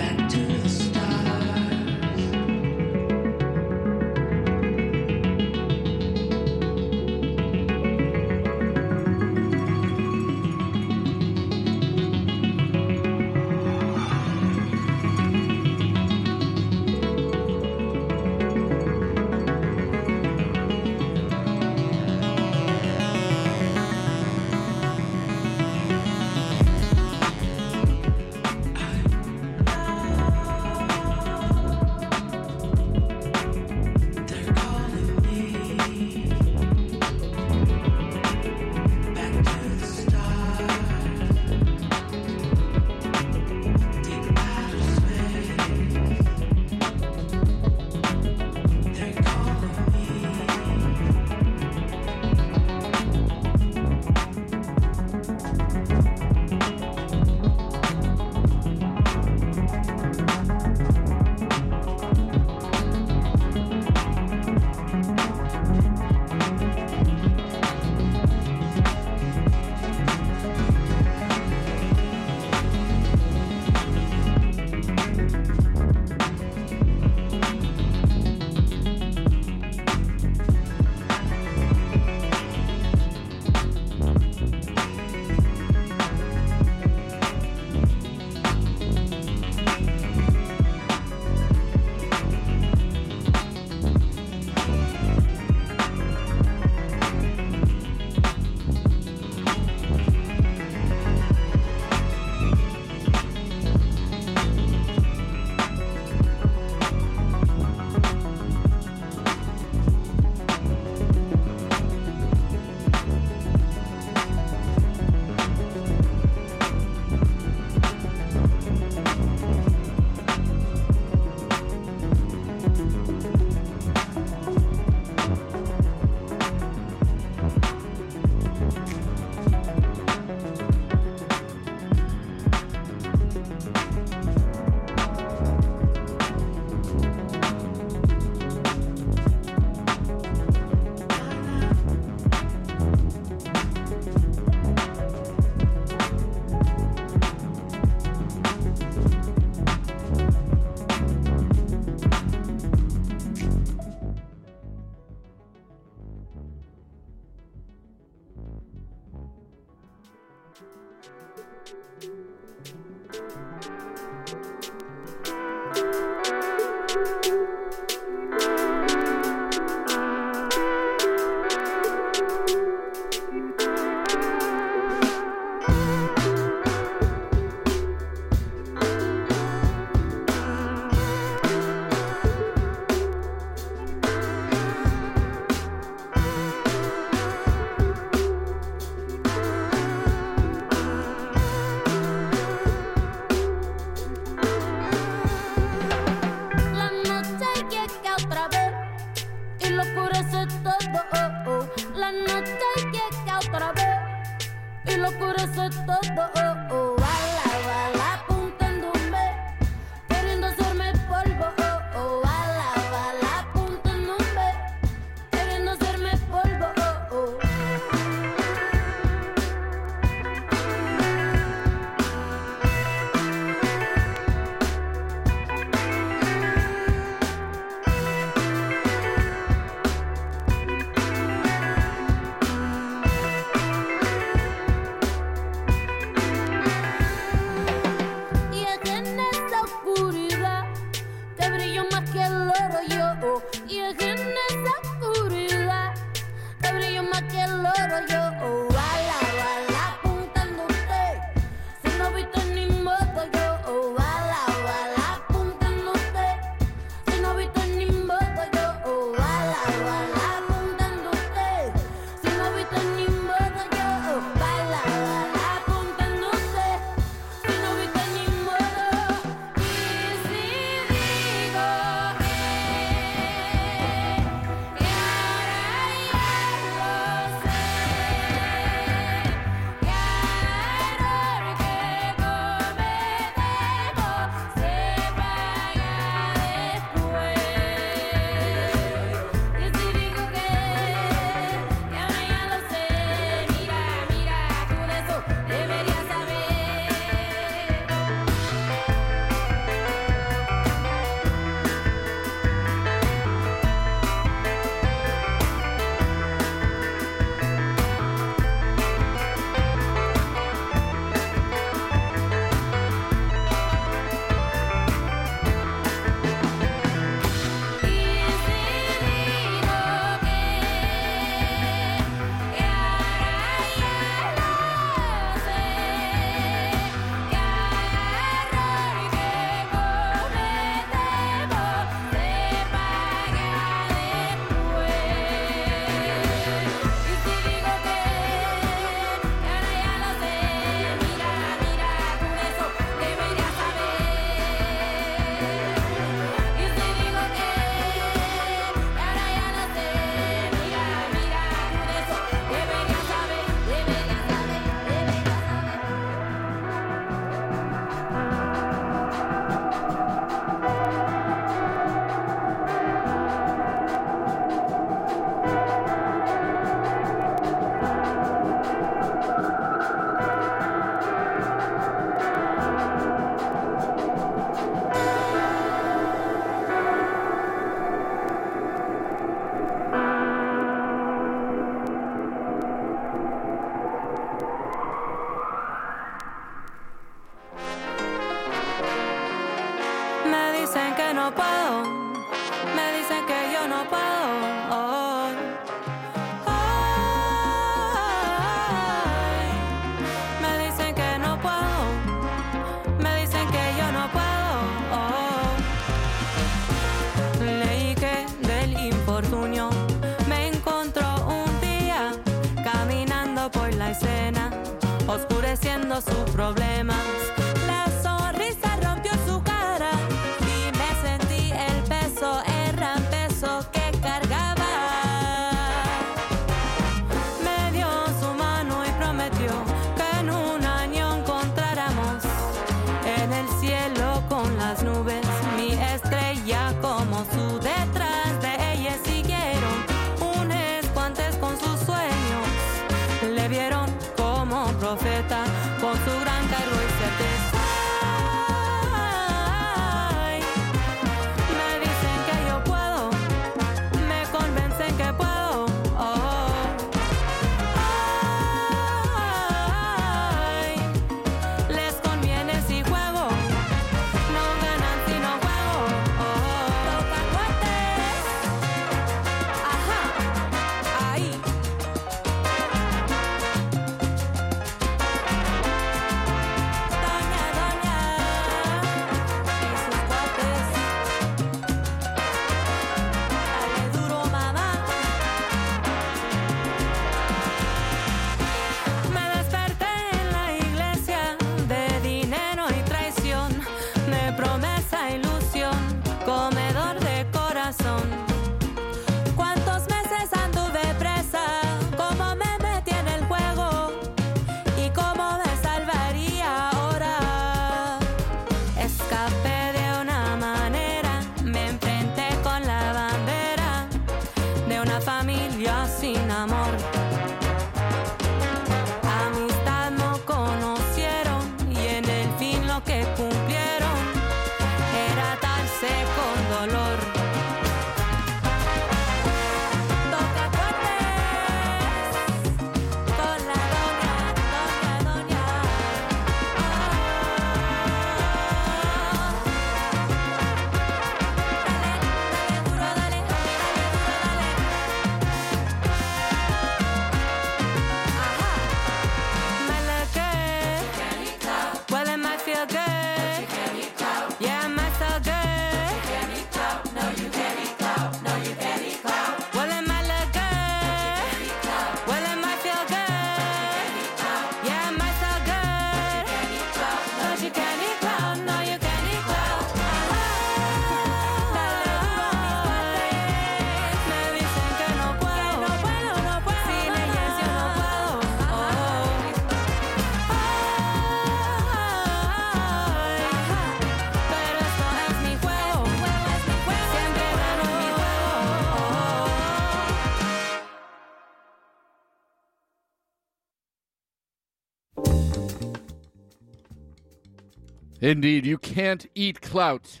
Indeed, you can't eat clout.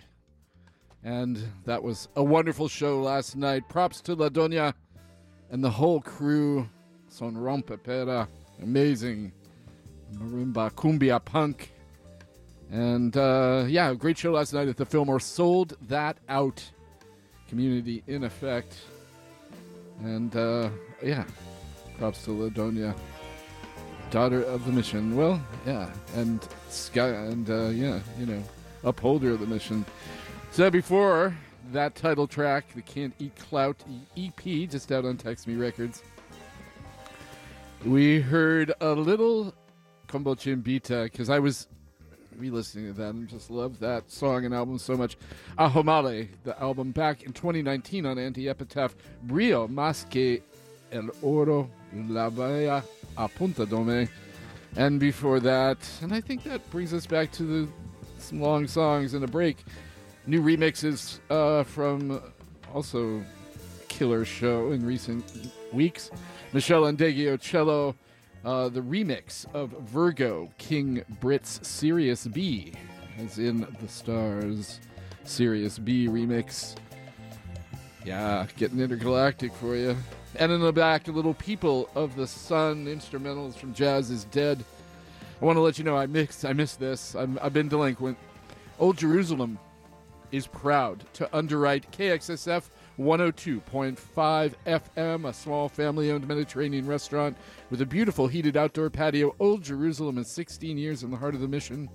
And that was a wonderful show last night. Props to La Doña and the whole crew. Son Rompe Pera. Amazing. Marimba, cumbia, punk. And uh, yeah, great show last night at the Fillmore. Sold that out. Community in effect. And uh, yeah, props to La Doña daughter of the mission. Well, yeah, and and uh, yeah, you know, upholder of the mission. So before that title track, the Can't Eat Clout EP, just out on Text Me Records, we heard a little Combo Chimbita because I was re-listening to that and just love that song and album so much. Ahomale, the album back in 2019 on Anti-Epitaph, Brio Más que el Oro La Bella a Punta Dome. And before that, and I think that brings us back to the some long songs and a break. New remixes uh, from also killer show in recent weeks. Meshell Ndegeocello, uh, the remix of Virgo King Britt's Sirius B, as in the stars. Sirius B remix. Yeah, getting intergalactic for you. And in the back, little People of the Sun instrumentals from Jazz is Dead. I want to let you know I mixed. I missed this. I'm, I've been delinquent. Old Jerusalem is proud to underwrite KXSF 102.5 FM, a small family owned Mediterranean restaurant with a beautiful heated outdoor patio. Old Jerusalem is 16 years in the heart of the mission.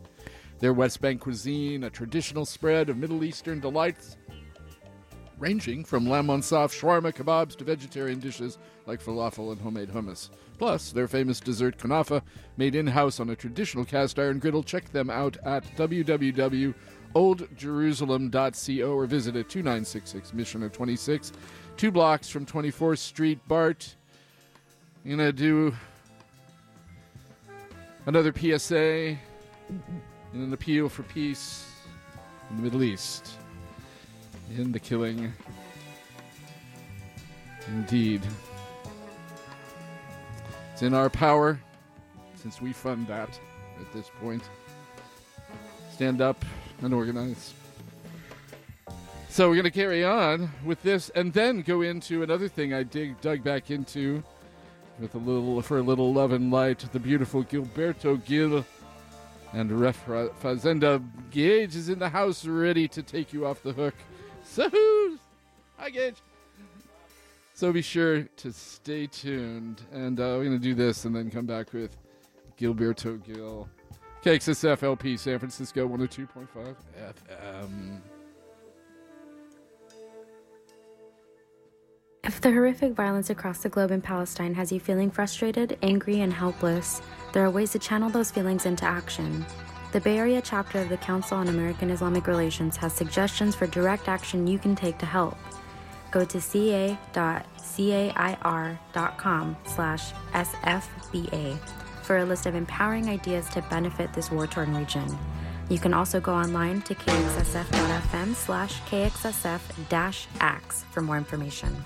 Their West Bank cuisine, a traditional spread of Middle Eastern delights, ranging from lamb on soft shawarma kebabs to vegetarian dishes like falafel and homemade hummus. Plus, their famous dessert kunafa, made in house on a traditional cast iron griddle. Check them out at www.oldjerusalem.co or visit at 2966 Missioner 26, two blocks from 24th Street. Bart, going to do another PSA and an appeal for peace in the Middle East in the killing. Indeed. It's in our power, since we fund that at this point. Stand up and organize. So we're going to carry on with this and then go into another thing I dig dug back into with a little for a little love and light, the beautiful Gilberto Gil and Refazenda Gage is in the house ready to take you off the hook. So, who's hi Gage. So be sure to stay tuned, and uh, we're gonna do this and then come back with Gilberto Gil, KXSF LP San Francisco 102.5 FM. If the horrific violence across the globe in Palestine has you feeling frustrated, angry, and helpless, there are ways to channel those feelings into action. The Bay Area chapter of the Council on American Islamic Relations has suggestions for direct action you can take to help. Go to ca.cair.com slash sfba for a list of empowering ideas to benefit this war-torn region. You can also go online to kxsf.fm slash kxsf-ax for more information.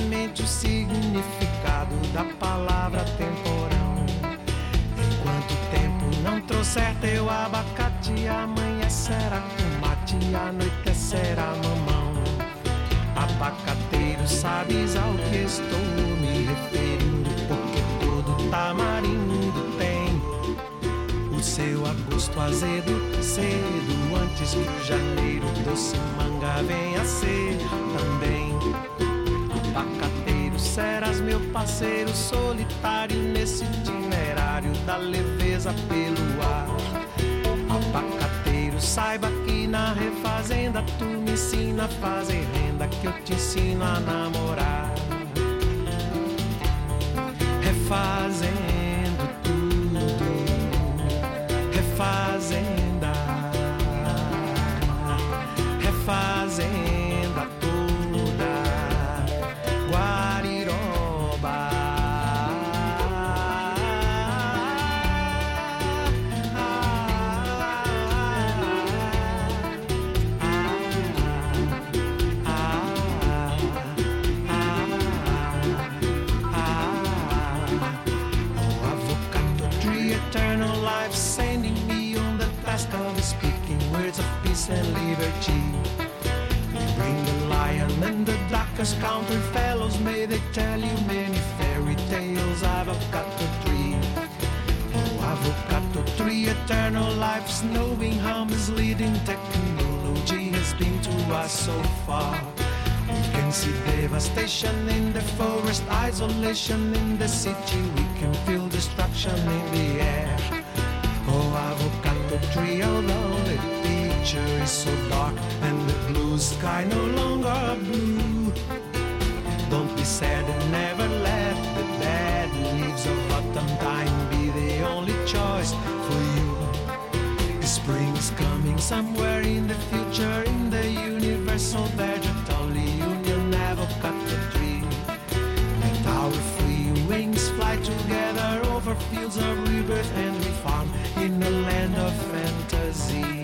Justamente o significado da palavra temporão. Enquanto o tempo não trouxer teu abacate, amanhã será tomate, anoitecerá mamão. Abacateiro, sabes ao que estou me referindo, porque todo tamarindo tem o seu agosto azedo, cedo, antes que o janeiro doce manga venha ser também. Abacateiro, serás meu parceiro solitário nesse itinerário da leveza pelo ar. Abacateiro, saiba que na refazenda tu me ensina a fazer renda, que eu te ensino a namorar. Refazendo tudo, refazenda, refazenda and liberty. Bring the lion and the darkest counter fellows, may they tell you many fairy tales. Avocado tree, oh avocado tree, eternal life's knowing how misleading technology has been to us so far. We can see devastation in the forest, isolation in the city. We can feel destruction in the air. Oh, avocado tree, although the picture is so dark and the blue sky no longer blue. Don't be sad and never let the dead leaves of autumn time be the only choice for you. Spring's coming somewhere in the future in the universal vegetal union avocado tree. Let our free wings fly together over fields of rebirth and reform in a land of fantasy.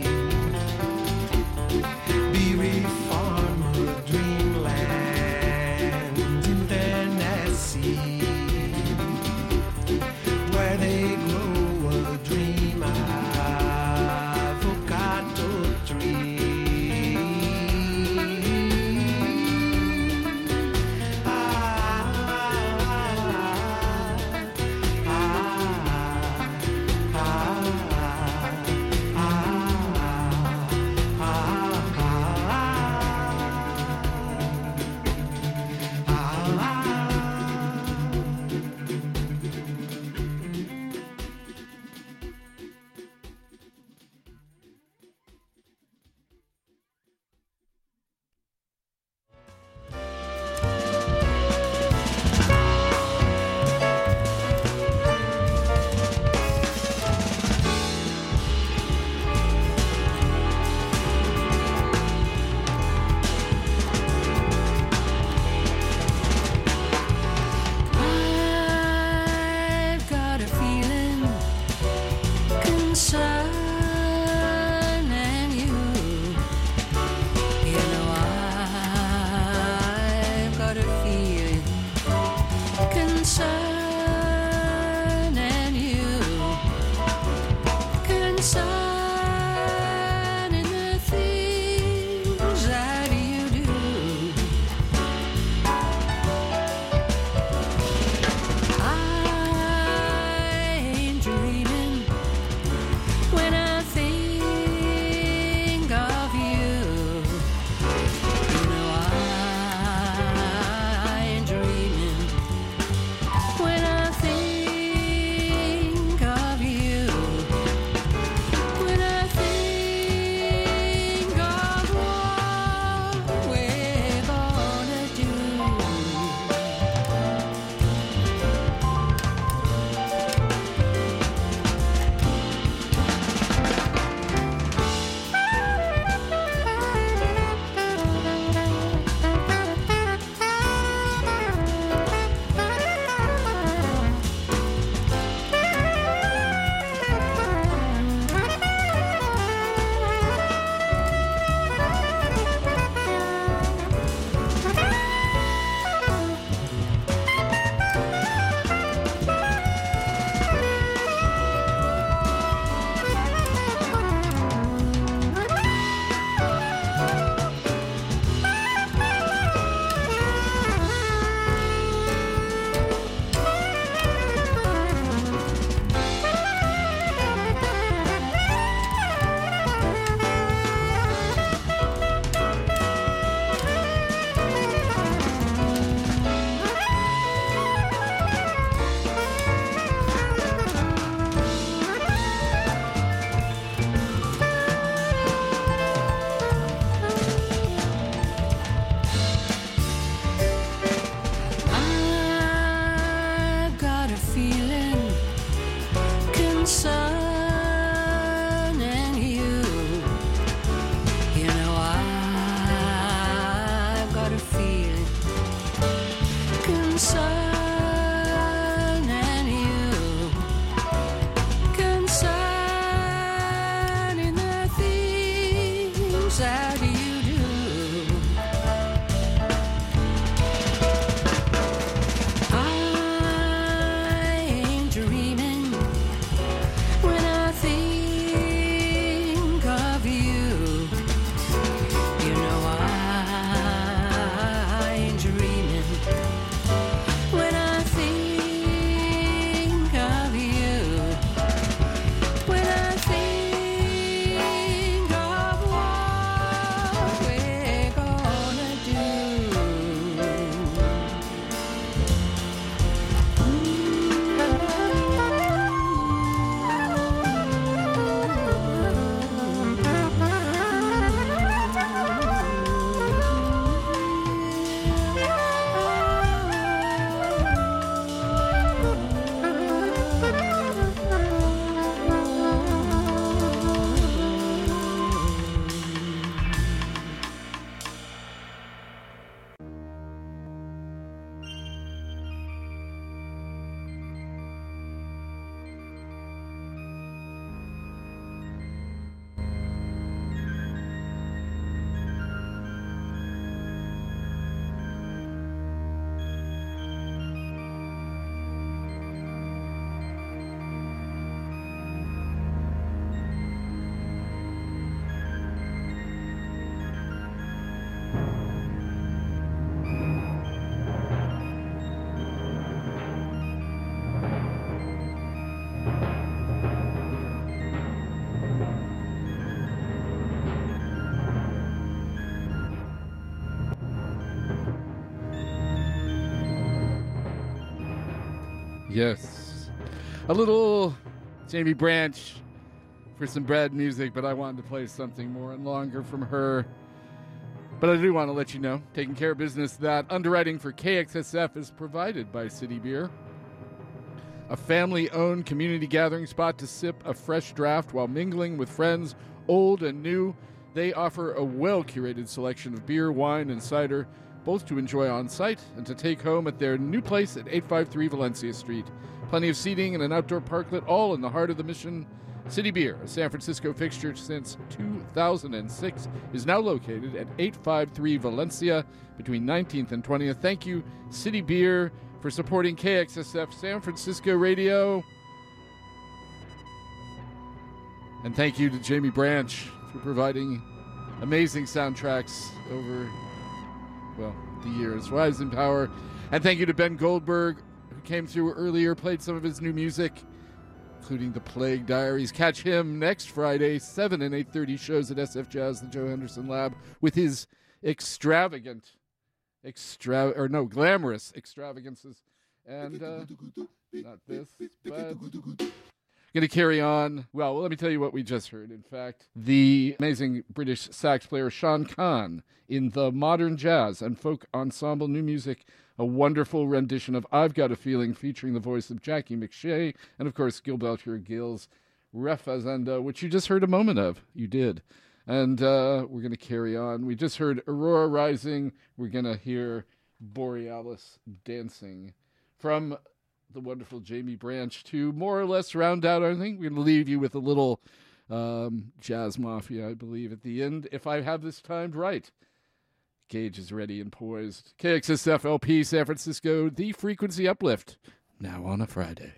A little Jamie Branch for some bread music, but I wanted to play something more and longer from her. But I do want to let you know, taking care of business, that underwriting for KXSF is provided by City Beer. A family owned community gathering spot to sip a fresh draft while mingling with friends, old and new. They offer a well curated selection of beer, wine, and cider, both to enjoy on site and to take home at their new place at 853 Valencia Street. Plenty of seating and an outdoor parklet, all in the heart of the mission. City Beer, a San Francisco fixture since 2006, is now located at 853 Valencia between 19th and 20th. Thank you, City Beer, for supporting KXSF San Francisco Radio. And thank you to Jamie Branch for providing amazing soundtracks over, well, the years. Rise in Power. And thank you to Ben Goldberg, who came through earlier, played some of his new music, including The Plague Diaries. Catch him next Friday, 7 and 8.30 shows at SF Jazz, the Joe Henderson Lab, with his extravagant, extra or no, glamorous extravagances. And uh, not this, but going to carry on. Well, let me tell you what we just heard. In fact, the amazing British sax player Sean Khan in the modern jazz and folk ensemble new music, a wonderful rendition of I've Got a Feeling featuring the voice of Jacqui McShee and, of course, Gilberto Gil's Refazenda, which you just heard a moment of. You did. And uh, we're going to carry on. We just heard Aurora Rising. We're going to hear Borealis Dancing from the wonderful Jamie Branch to more or less round out. I think we're going to leave you with a little um, Jazz Mafia, I believe, at the end, if I have this timed right. Gage is ready and poised. KXSF LP San Francisco, the frequency uplift, now on a Friday.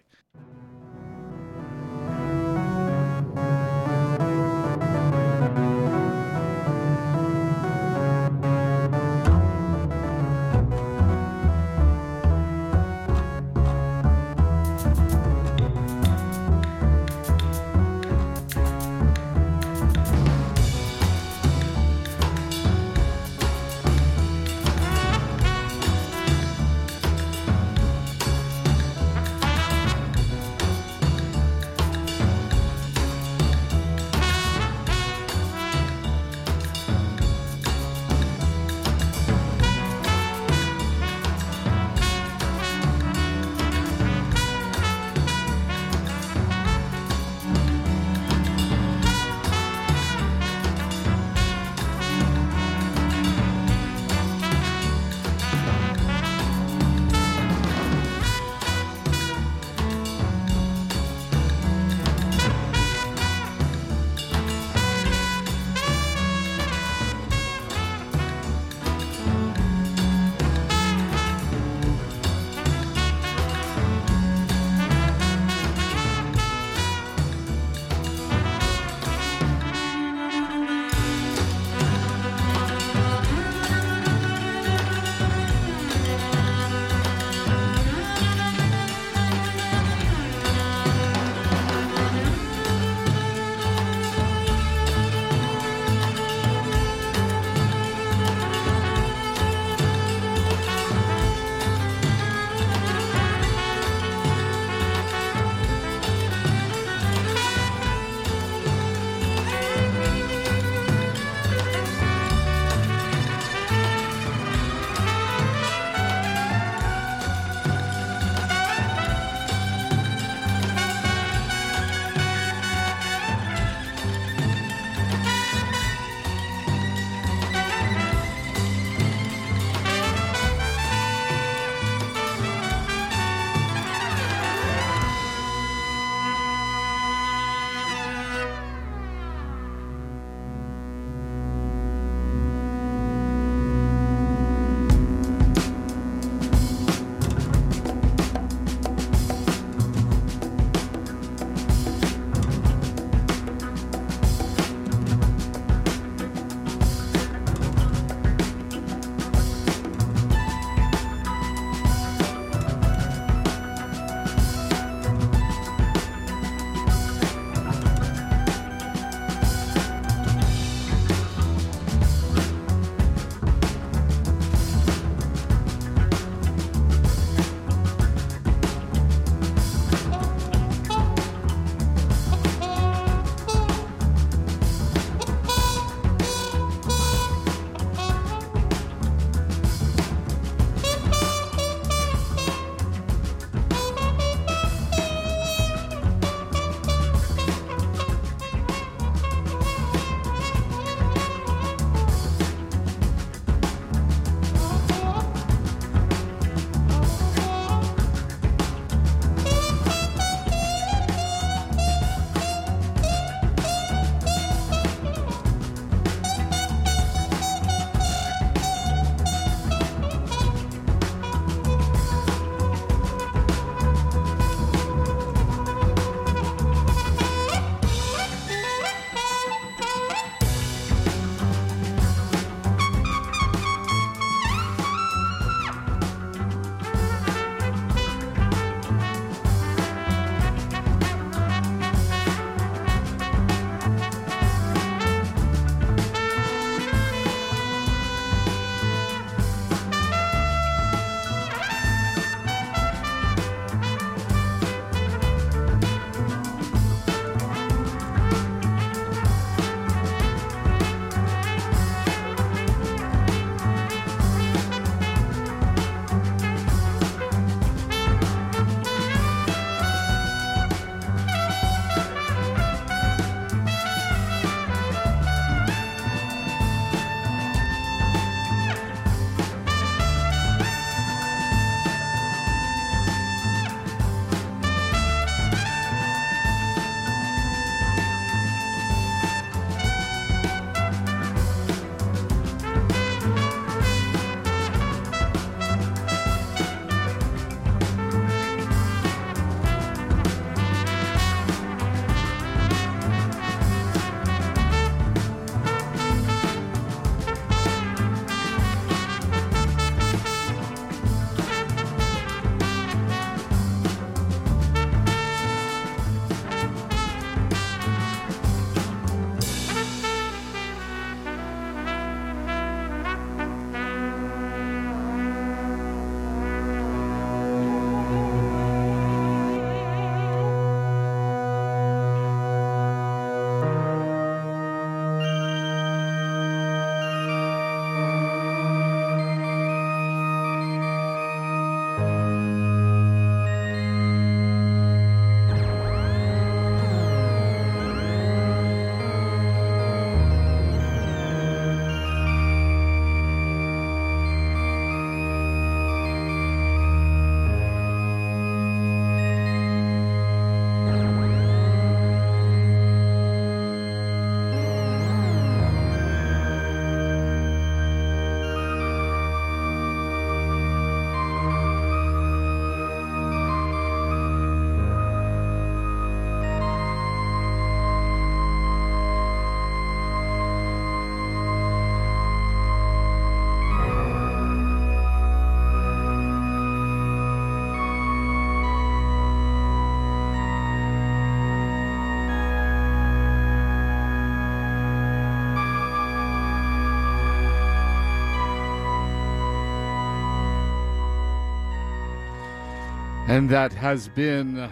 And that has been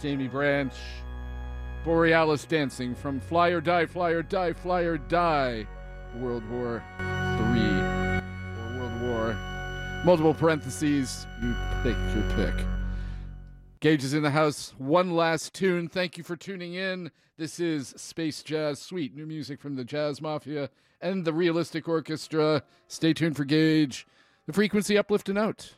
Jamie Branch, Borealis dancing from Fly or Die, Fly or Die, Fly or Die, World War Three or World War, multiple parentheses. You pick your pick. Gage is in the house. One last tune. Thank you for tuning in. This is Space Jazz Suite, new music from the Jazz Mafia and the Realistic Orchestra. Stay tuned for Gage. The frequency uplift and out.